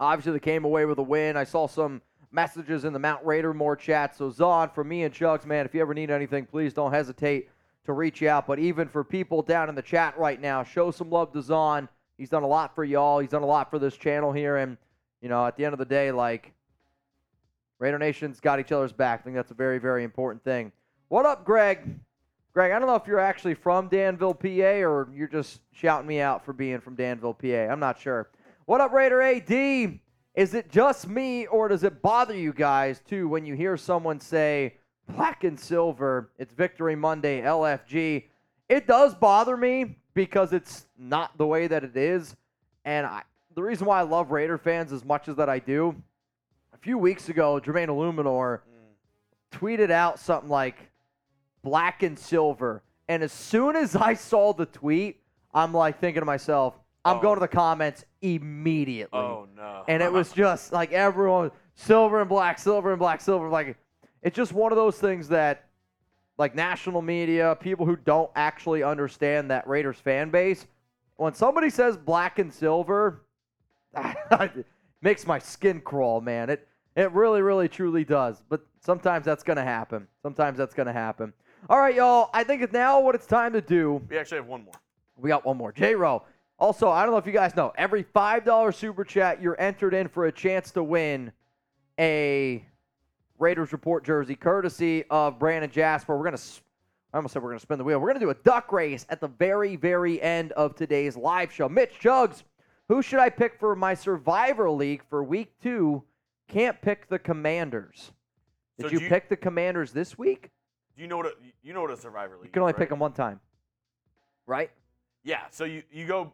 Obviously, they came away with a win. I saw some messages in the Mount Raidermore chat. So, Zahn, for me and Chugs, man, if you ever need anything, please don't hesitate to reach out. But even for people down in the chat right now, show some love to Zon. He's done a lot for y'all. He's done a lot for this channel here. And, you know, at the end of the day, like, Raider Nation's got each other's back. I think that's a very, very important thing. What up, Greg? Greg, I don't know if you're actually from Danville, PA, or you're just shouting me out for being from Danville, PA. I'm not sure. What up, Raider AD? Is it just me, or does it bother you guys too when you hear someone say black and silver? It's Victory Monday, LFG. It does bother me because it's not the way that it is, and I, the reason why I love Raider fans as much as that I do. A few weeks ago, Jermaine Eluemunor mm. tweeted out something like black and silver. And as soon as I saw the tweet, I'm like thinking to myself, I'm Oh. going to the comments immediately. Oh no. And it was just like everyone silver and black, silver and black, silver. Like it's just one of those things that like national media, people who don't actually understand that Raiders fan base, when somebody says black and silver, it makes my skin crawl, man. It it really, really, truly does. But sometimes that's gonna happen. Sometimes that's gonna happen. All right, y'all. I think it's now what it's time to do. we actually have one more. We got one more. J Row. Also, I don't know if you guys know, every $5 super chat, you're entered in for a chance to win a Raiders Report jersey courtesy of Brandon Jasper. We're going to, I almost said we're going to spin the wheel. We're going to do a duck race at the very, very end of today's live show. Mitch Chugs, who should I pick for my Survivor League for week two? Can't pick the Commanders. Did So you you- pick the Commanders this week? Do you know what a, you know what a Survivor League? You can only is, pick them one time, right? Yeah. So you you go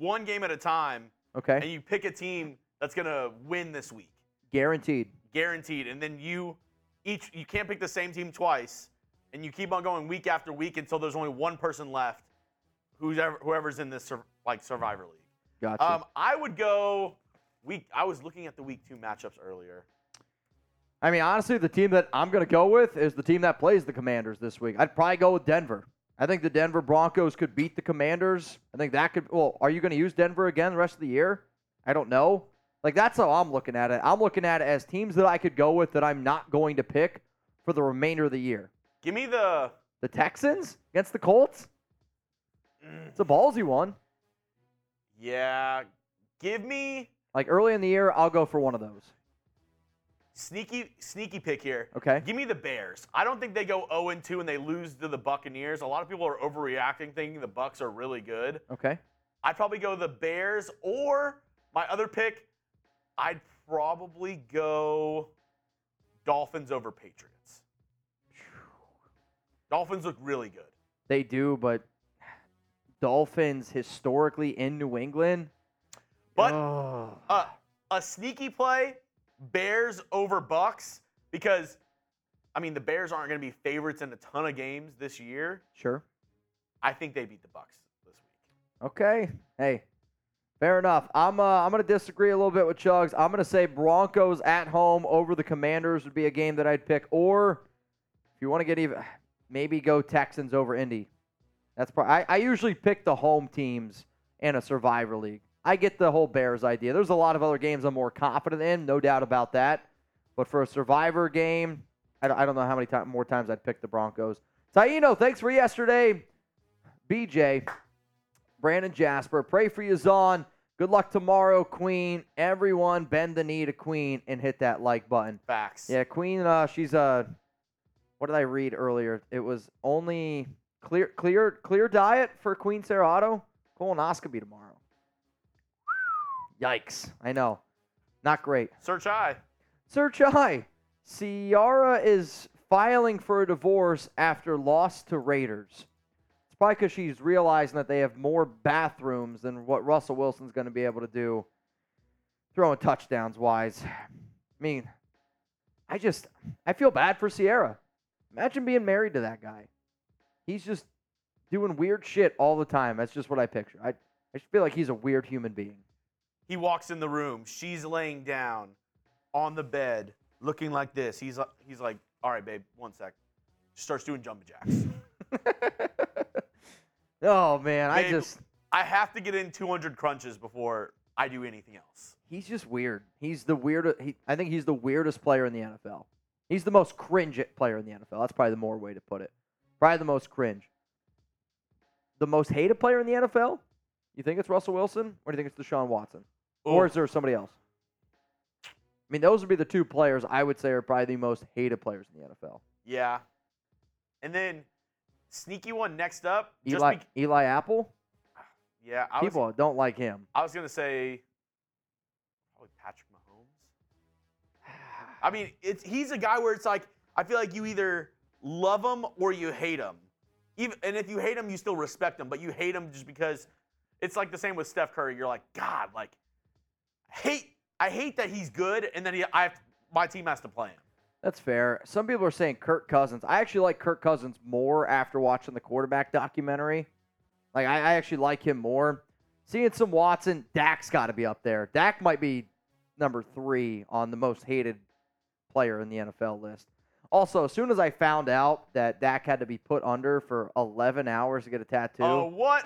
one game at a time, Okay. and you pick a team that's gonna win this week, Guaranteed. guaranteed. And then you each you can't pick the same team twice, and you keep on going week after week until there's only one person left, whoever whoever's in this sur- like Survivor League. Gotcha. Um, I would go week. I was looking at the week two matchups earlier. I mean, honestly, the team that I'm going to go with is the team that plays the Commanders this week. I'd probably go with Denver. I think the Denver Broncos could beat the Commanders. I think that could. Well, are you going to use Denver again the rest of the year? I don't know. Like that's how I'm looking at it. I'm looking at it as teams that I could go with that I'm not going to pick for the remainder of the year. Give me the. The Texans against the Colts. mm, It's a ballsy one. Yeah. Give me Like early in the year, I'll go for one of those. Sneaky sneaky pick here. Okay. Give me the Bears. I don't think they go 0 and 2 and they lose to the Buccaneers. A lot of people are overreacting, thinking the Bucks are really good. Okay. I'd probably go the Bears, or my other pick, I'd probably go Dolphins over Patriots. Dolphins look really good. They do, but Dolphins historically in New England. But Oh. uh, a sneaky play, Bears over Bucks, because I mean the Bears aren't going to be favorites in a ton of games this year. sure. I think they beat the Bucks this week. Okay. Hey, fair enough. I'm uh, I'm gonna disagree a little bit with Chugs. I'm gonna say Broncos at home over the Commanders would be a game that I'd pick. Or if you want to get even, maybe go Texans over Indy. That's probably I, I usually pick the home teams in a Survivor League. I get the whole Bears idea. There's a lot of other games I'm more confident in, no doubt about that. But for a Survivor game, I don't, I don't know how many time, more times I'd pick the Broncos. Taino, thanks for yesterday. BJ, Brandon Jasper, pray for you, Zon. Good luck tomorrow, Queen. Everyone, bend the knee to Queen and hit that like button. Facts. Yeah, Queen. Uh, she's uh, what did I read earlier? It was only clear, clear, clear diet for Queen Serato. Colonoscopy tomorrow. Yikes! I know, not great. Search I. Search high. Ciara is filing for a divorce after loss to Raiders. It's probably because she's realizing that they have more bathrooms than what Russell Wilson's going to be able to do throwing touchdowns wise. I mean, I just I feel bad for Ciara. Imagine being married to that guy. He's just doing weird shit all the time. That's just what I picture. I I just feel like he's a weird human being. He walks in the room. She's laying down on the bed, looking like this. He's like, he's like, all right, babe, one sec. She Starts doing jumping jacks. oh man, I just I have to get in 200 crunches before I do anything else. he's just weird. He's the weirdest. He, I think he's the weirdest player in the NFL. He's the most cringe player in the NFL. That's probably the more way to put it. Probably the most cringe. The most hated player in the NFL? You think it's Russell Wilson, or do you think it's Deshaun Watson, or is there somebody else? I mean, those would be the two players I would say are probably the most hated players in the NFL. Yeah. And then sneaky one next up. Just Eli, bec- Eli Apple. yeah, I was, People don't like him. I was gonna say probably Patrick Mahomes. I mean, it's he's a guy where it's like I feel like you either love him or you hate him. Even and if you hate him, you still respect him, but you hate him just because it's like the same with Steph Curry. You're like, God, like hate. I hate that he's good, and then he, I have my team has to play him. That's fair. Some people are saying Kirk Cousins. I actually like Kirk Cousins more after watching the quarterback documentary. Like I, I actually like him more. Seeing some Watson, Dak's got to be up there. Dak might be number three on the most hated player in the NFL list. Also, as soon as I found out that Dak had to be put under for 11 hours to get a tattoo, Oh, what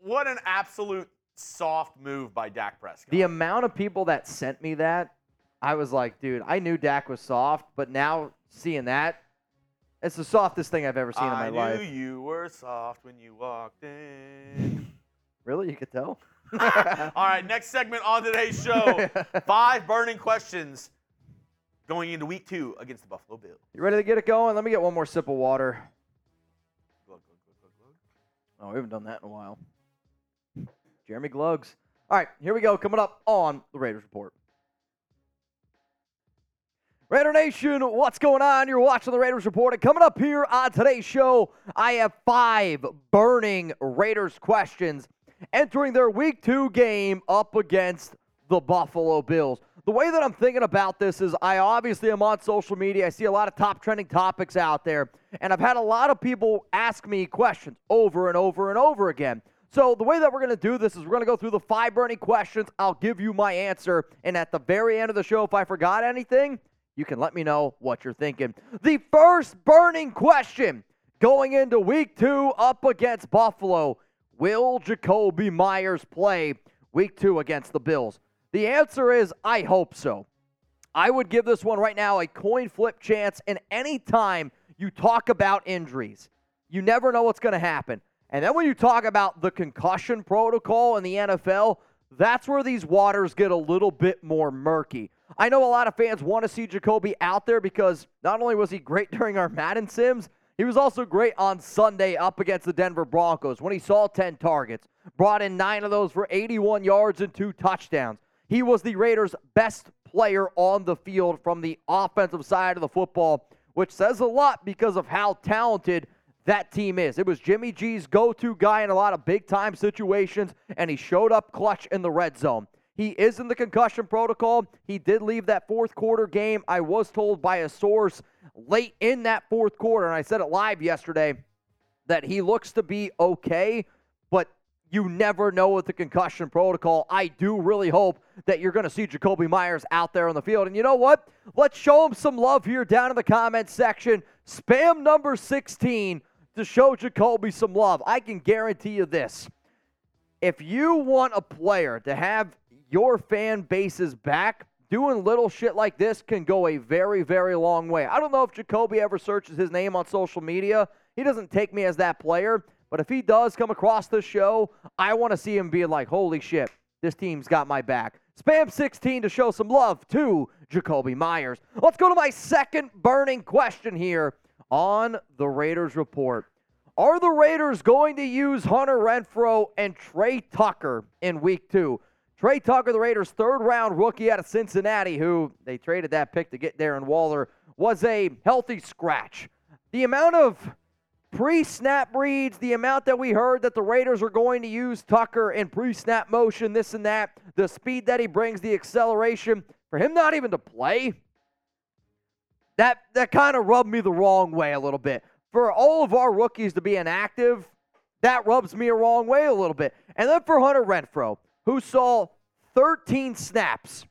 what an absolute soft move by Dak Prescott. the amount of people that sent me that, I was like, dude, I knew Dak was soft, but now seeing that, it's the softest thing I've ever seen I in my life. I knew you were soft when you walked in. Really? You could tell? All right, next segment on today's show. Five burning questions going into week two against the Buffalo Bills. You ready to get it going? Let me get one more sip of water. Glug, glug, glug, glug, glug. Oh, we haven't done that in a while. Jeremy Glugs. All right, here we go. Coming up on the Raiders Report. Raider Nation, what's going on? You're watching the Raiders Report. And coming up here on today's show, I have five burning Raiders questions entering their week two game up against the Buffalo Bills. The way that I'm thinking about this is I obviously am on social media. I see a lot of top trending topics out there, and I've had a lot of people ask me questions over and over and over again. So, the way that we're going to do this is we're going to go through the five burning questions. I'll give you my answer, and at the very end of the show, if I forgot anything, you can let me know what you're thinking. The first burning question going into week two up against Buffalo Will Jakobi Meyers play week two against the Bills? The answer is I hope so. I would give this one right now a coin flip chance. And anytime you talk about injuries, you never know what's going to happen. And then when you talk about the concussion protocol in the NFL, that's where these waters get a little bit more murky. I know a lot of fans want to see Jakobi out there because not only was he great during our Madden Sims, he was also great on Sunday up against the Denver Broncos when he saw 10 targets, brought in nine of those for 81 yards and two touchdowns. He was the Raiders' best player on the field from the offensive side of the football, which says a lot because of how talented that team is. It was Jimmy G's go to guy in a lot of big time situations, and he showed up clutch in the red zone. He is in the concussion protocol. He did leave that fourth quarter game. I was told by a source late in that fourth quarter, and I said it live yesterday, that he looks to be okay, but you never know with the concussion protocol. I do really hope that you're going to see Jakobi Meyers out there on the field. And you know what? Let's show him some love here down in the comments section. Spam number 16 to show Jakobi some love. I can guarantee you this. If you want a player to have your fan base's back, doing little shit like this can go a very, very long way. I don't know if Jakobi ever searches his name on social media. He doesn't take me as that player. But if he does come across the show, I want to see him being like, holy shit, this team's got my back. Spam 16 to show some love to Jakobi Meyers. Let's go to my second burning question here on the Raiders report. Are the Raiders going to use Hunter Renfrow and Tre Tucker in week two? Tre Tucker, the Raiders' third round rookie out of Cincinnati, who they traded that pick to get Darren Waller, was a healthy scratch. The amount of pre snap reads, the amount that we heard that the Raiders are going to use Tucker in pre snap motion, this and that, the speed that he brings, the acceleration, for him not even to play, that, that kind of rubbed me the wrong way a little bit. For all of our rookies to be inactive, that rubs me a wrong way a little bit. And then for Hunter Renfrow, who saw 13 snaps,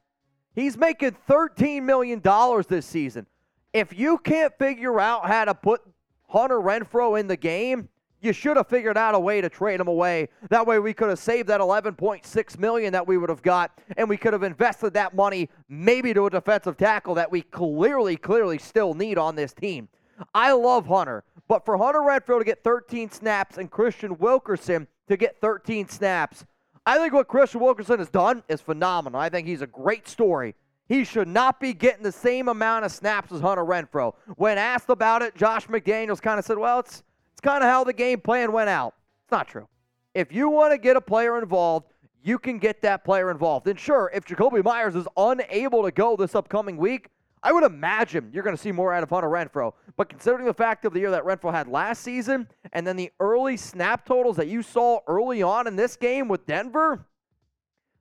he's making $13 million this season. If you can't figure out how to put Hunter Renfrow in the game, you should have figured out a way to trade him away. That way we could have saved that 11.6 million that we would have got and we could have invested that money maybe to a defensive tackle that we clearly clearly still need on this team. I love Hunter, but for Hunter Renfrow to get 13 snaps and Kristian Wilkerson to get 13 snaps, I think what Kristian Wilkerson has done is phenomenal. I think he's a great story. He should not be getting the same amount of snaps as Hunter Renfrow. When asked about it, Josh McDaniels kind of said, well, it's, it's kind of how the game plan went out. It's not true. If you want to get a player involved, you can get that player involved. And sure, if Jakobi Meyers is unable to go this upcoming week, I would imagine you're going to see more out of Hunter Renfrow. But considering the fact of the year that Renfrow had last season and then the early snap totals that you saw early on in this game with Denver,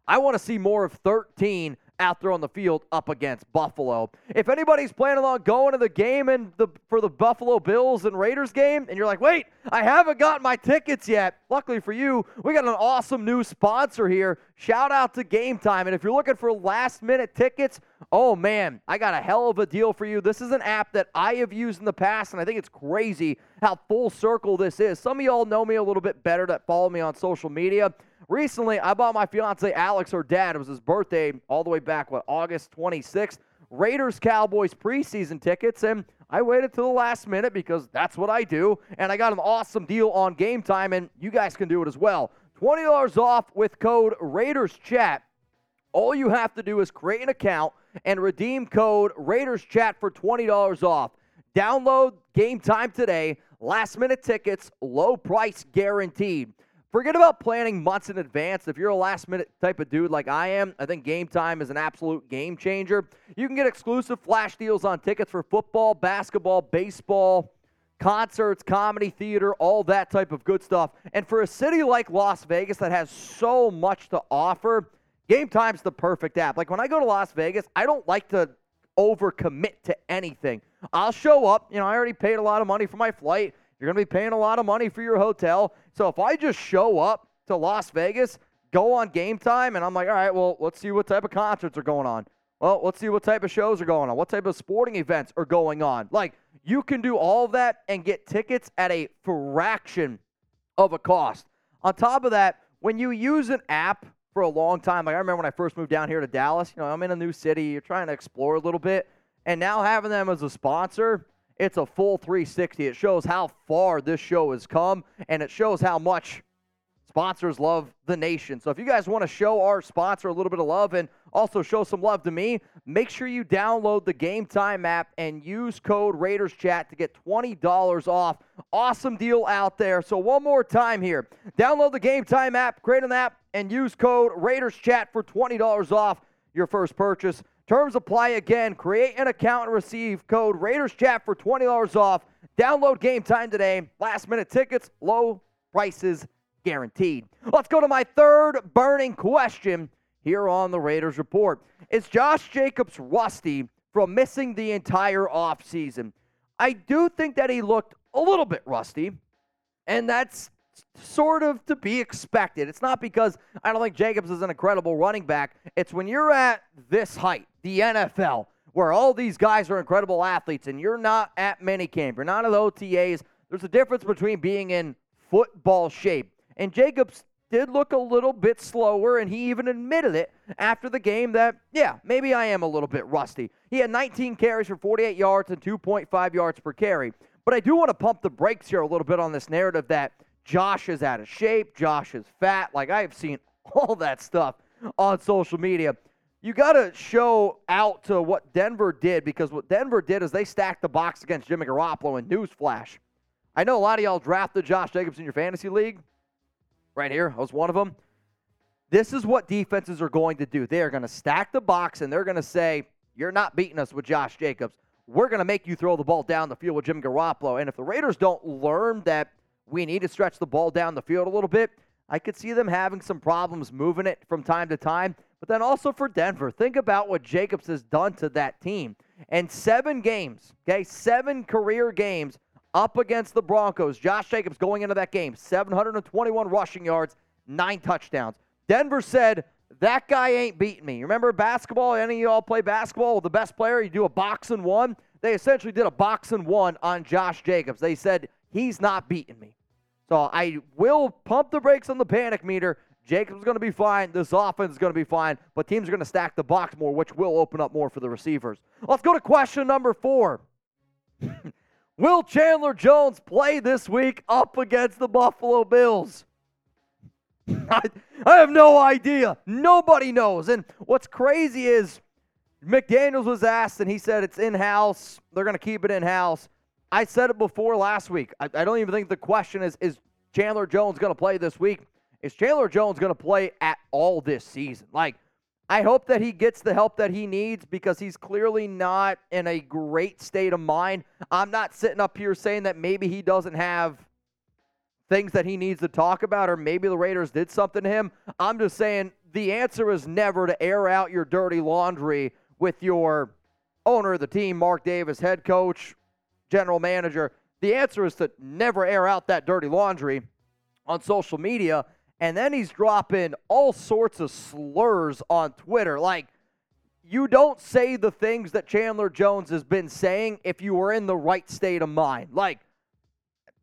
I want to see more of 13 out there on the field up against Buffalo. If anybody's planning on going to the game and the for the Buffalo Bills and Raiders game, and you're like, wait, I haven't got my tickets yet. Luckily for you, we got an awesome new sponsor here. Shout out to Gametime. And if you're looking for last minute tickets, oh man, I got a hell of a deal for you. This is an app that I have used in the past, and I think it's crazy how full circle this is. Some of y'all know me a little bit better that follow me on social media. Recently, I bought my fiance Alex her dad. It was his birthday all the way back, what, August 26th. Raiders Cowboys preseason tickets, and I waited till the last minute because that's what I do. And I got an awesome deal on Gametime, and you guys can do it as well. $20 off with code Raiders Chat. All you have to do is create an account and redeem code Raiders Chat for $20 off. Download Gametime today. Last minute tickets, low price guaranteed. Forget about planning months in advance. If you're a last minute type of dude like I am, I think Gametime is an absolute game changer. You can get exclusive flash deals on tickets for football, basketball, baseball, concerts, comedy, theater, all that type of good stuff. And for a city like Las Vegas that has so much to offer, Gametime's the perfect app. Like when I go to Las Vegas, I don't like to overcommit to anything. I'll show up, you know, I already paid a lot of money for my flight. You're going to be paying a lot of money for your hotel. So if I just show up to Las Vegas, go on Gametime, and I'm like, all right, well, let's see what type of concerts are going on. Well, let's see what type of shows are going on. What type of sporting events are going on. Like, you can do all of that and get tickets at a fraction of a cost. On top of that, when you use an app for a long time, like I remember when I first moved down here to Dallas, you know, I'm in a new city, you're trying to explore a little bit, and now having them as a sponsor, it's a full 360. It shows how far this show has come, and it shows how much sponsors love the nation. So if you guys want to show our sponsor a little bit of love and also show some love to me, make sure you download the Gametime app and use code Raiders Chat to get $20 off. Awesome deal out there. So one more time here. Download the Gametime app, create an app, and use code Raiders Chat for $20 off your first purchase. Terms apply again. Create an account and receive code Raiders Chat for $20 off. Download Gametime today. Last minute tickets, low prices guaranteed. Let's go to my third burning question here on the Raiders Report. Is Josh Jacobs rusty from missing the entire offseason? I do think that he looked a little bit rusty, and that's sort of to be expected. It's not because I don't think Jacobs is an incredible running back. It's when you're at this height, the NFL, where all these guys are incredible athletes, and you're not at minicamp, you're not at OTAs. There's a difference between being in football shape. And Jacobs did look a little bit slower, and he even admitted it after the game that, yeah, maybe I am a little bit rusty. He had 19 carries for 48 yards and 2.5 yards per carry. But I do want to pump the brakes here a little bit on this narrative that Josh is out of shape, Josh is fat. Like, I have seen all that stuff on social media. You got to show out to what Denver did because what Denver did is they stacked the box against Jimmy Garoppolo. And newsflash, I know a lot of y'all drafted Josh Jacobs in your fantasy league right here. I was one of them. This is what defenses are going to do. They are going to stack the box and they're going to say, You're not beating us with Josh Jacobs. We're going to make you throw the ball down the field with Jim Garoppolo. And if the Raiders don't learn that we need to stretch the ball down the field a little bit, I could see them having some problems moving it from time to time. But then also for Denver, think about what Jacobs has done to that team. And seven games, okay, seven career games up against the Broncos. Josh Jacobs going into that game, 721 rushing yards, nine touchdowns. Denver said, that guy ain't beating me. Remember basketball? Any of y'all play basketball with the best player? You do a box and one. They essentially did a box and one on Josh Jacobs. They said, he's not beating me. So I will pump the brakes on the panic meter. Jacobs going to be fine. This offense is going to be fine. But teams are going to stack the box more, which will open up more for the receivers. Let's go to question number four. Will Chandler Jones play this week up against the Buffalo Bills? I, I have no idea. Nobody knows. And what's crazy is McDaniels was asked, and he said it's in house. They're going to keep it in house. I said it before last week. I, I don't even think the question is is Chandler Jones going to play this week? Is Chandler Jones going to play at all this season? Like, I hope that he gets the help that he needs because he's clearly not in a great state of mind. I'm not sitting up here saying that maybe he doesn't have things that he needs to talk about or maybe the Raiders did something to him. I'm just saying the answer is never to air out your dirty laundry with your owner of the team, Mark Davis, head coach, general manager. The answer is to never air out that dirty laundry on social media and then he's dropping all sorts of slurs on Twitter. Like, you don't say the things that Chandler Jones has been saying if you were in the right state of mind. Like,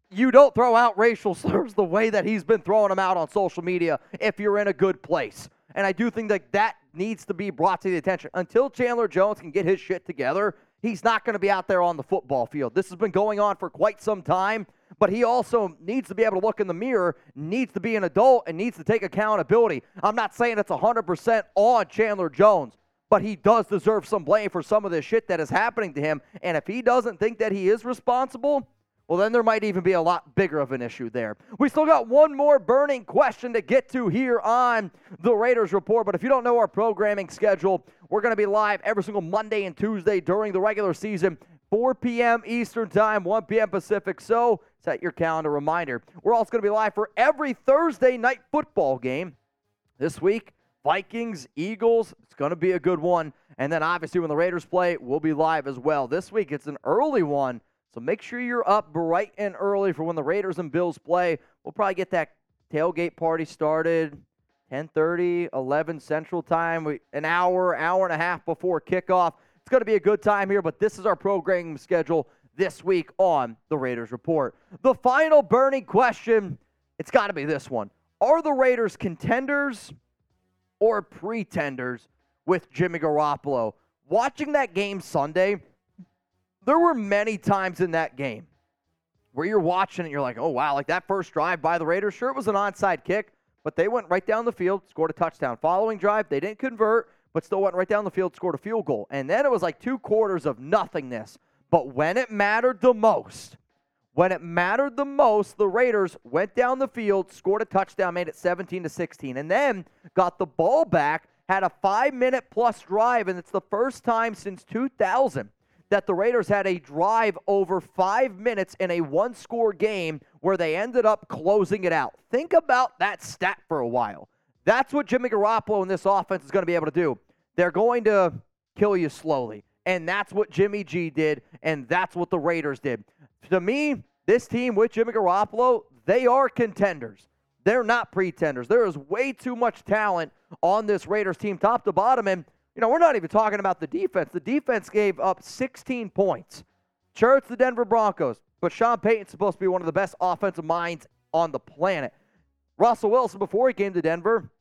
you don't throw out racial slurs the way that he's been throwing them out on social media if you're in a good place. And I do think that that needs to be brought to the attention. Until Chandler Jones can get his shit together, he's not going to be out there on the football field. This has been going on for quite some time but he also needs to be able to look in the mirror, needs to be an adult, and needs to take accountability. I'm not saying it's 100% on Chandler Jones, but he does deserve some blame for some of this shit that is happening to him. And if he doesn't think that he is responsible, well, then there might even be a lot bigger of an issue there. We still got one more burning question to get to here on the Raiders Report. But if you don't know our programming schedule, we're going to be live every single Monday and Tuesday during the regular season, 4 p.m. Eastern Time, 1 p.m. Pacific. So set your calendar reminder. We're also going to be live for every Thursday night football game this week. Vikings, Eagles, it's going to be a good one. And then obviously when the Raiders play, we'll be live as well. This week it's an early one, so make sure you're up bright and early for when the Raiders and Bills play. We'll probably get that tailgate party started 10:30, 11 Central Time, we, an hour, hour and a half before kickoff. It's going to be a good time here, but this is our programming schedule this week on the Raiders Report. The final burning question it's got to be this one Are the Raiders contenders or pretenders with Jimmy Garoppolo? Watching that game Sunday, there were many times in that game where you're watching it, you're like, oh, wow, like that first drive by the Raiders, sure, it was an onside kick, but they went right down the field, scored a touchdown. Following drive, they didn't convert, but still went right down the field, scored a field goal. And then it was like two quarters of nothingness but when it mattered the most, when it mattered the most, the Raiders went down the field, scored a touchdown, made it 17 to 16, and then got the ball back, had a five minute plus drive, and it's the first time since 2000 that the Raiders had a drive over five minutes in a one score game where they ended up closing it out. Think about that stat for a while. That's what Jimmy Garoppolo and this offense is going to be able to do. They're going to kill you slowly. And that's what Jimmy G did, and that's what the Raiders did. To me, this team with Jimmy Garoppolo, they are contenders. They're not pretenders. There is way too much talent on this Raiders team, top to bottom. And, you know, we're not even talking about the defense. The defense gave up 16 points. Sure, the Denver Broncos, but Sean Payton's supposed to be one of the best offensive minds on the planet. Russell Wilson, before he came to Denver,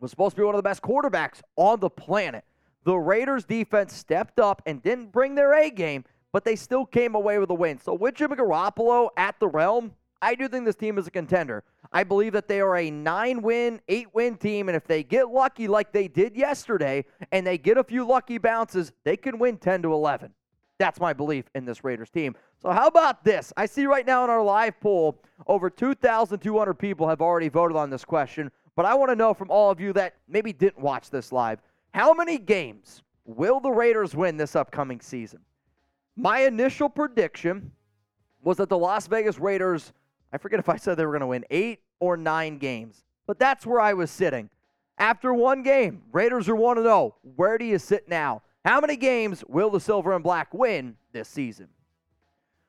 was supposed to be one of the best quarterbacks on the planet. The Raiders defense stepped up and didn't bring their A game, but they still came away with a win. So with Jimmy Garoppolo at the realm, I do think this team is a contender. I believe that they are a nine win, eight win team. And if they get lucky like they did yesterday and they get a few lucky bounces, they can win 10 to 11. That's my belief in this Raiders team. So, how about this? I see right now in our live poll, over 2,200 people have already voted on this question. But I want to know from all of you that maybe didn't watch this live how many games will the Raiders win this upcoming season? My initial prediction was that the Las Vegas Raiders I forget if I said they were going to win eight or nine games, but that's where I was sitting. After one game, Raiders are 1 0. Where do you sit now? How many games will the Silver and Black win this season?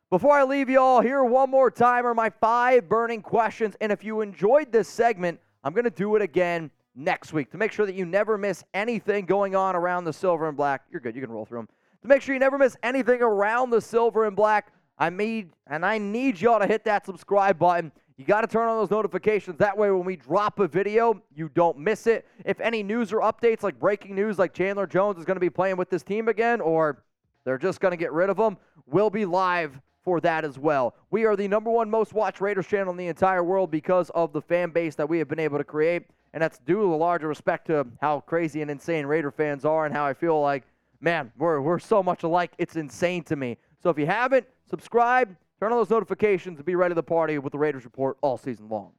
Before I leave you all, here one more time are my five burning questions. And if you enjoyed this segment, I'm going to do it again next week to make sure that you never miss anything going on around the Silver and Black. You're good, you can roll through them. To make sure you never miss anything around the Silver and Black, I need and I need y'all to hit that subscribe button. You got to turn on those notifications. That way, when we drop a video, you don't miss it. If any news or updates, like breaking news, like Chandler Jones is going to be playing with this team again, or they're just going to get rid of him, we'll be live for that as well. We are the number one most watched Raiders channel in the entire world because of the fan base that we have been able to create. And that's due to a larger respect to how crazy and insane Raider fans are and how I feel like, man, we're, we're so much alike. It's insane to me. So if you haven't, subscribe, turn on those notifications, and be ready to party with the Raiders Report all season long.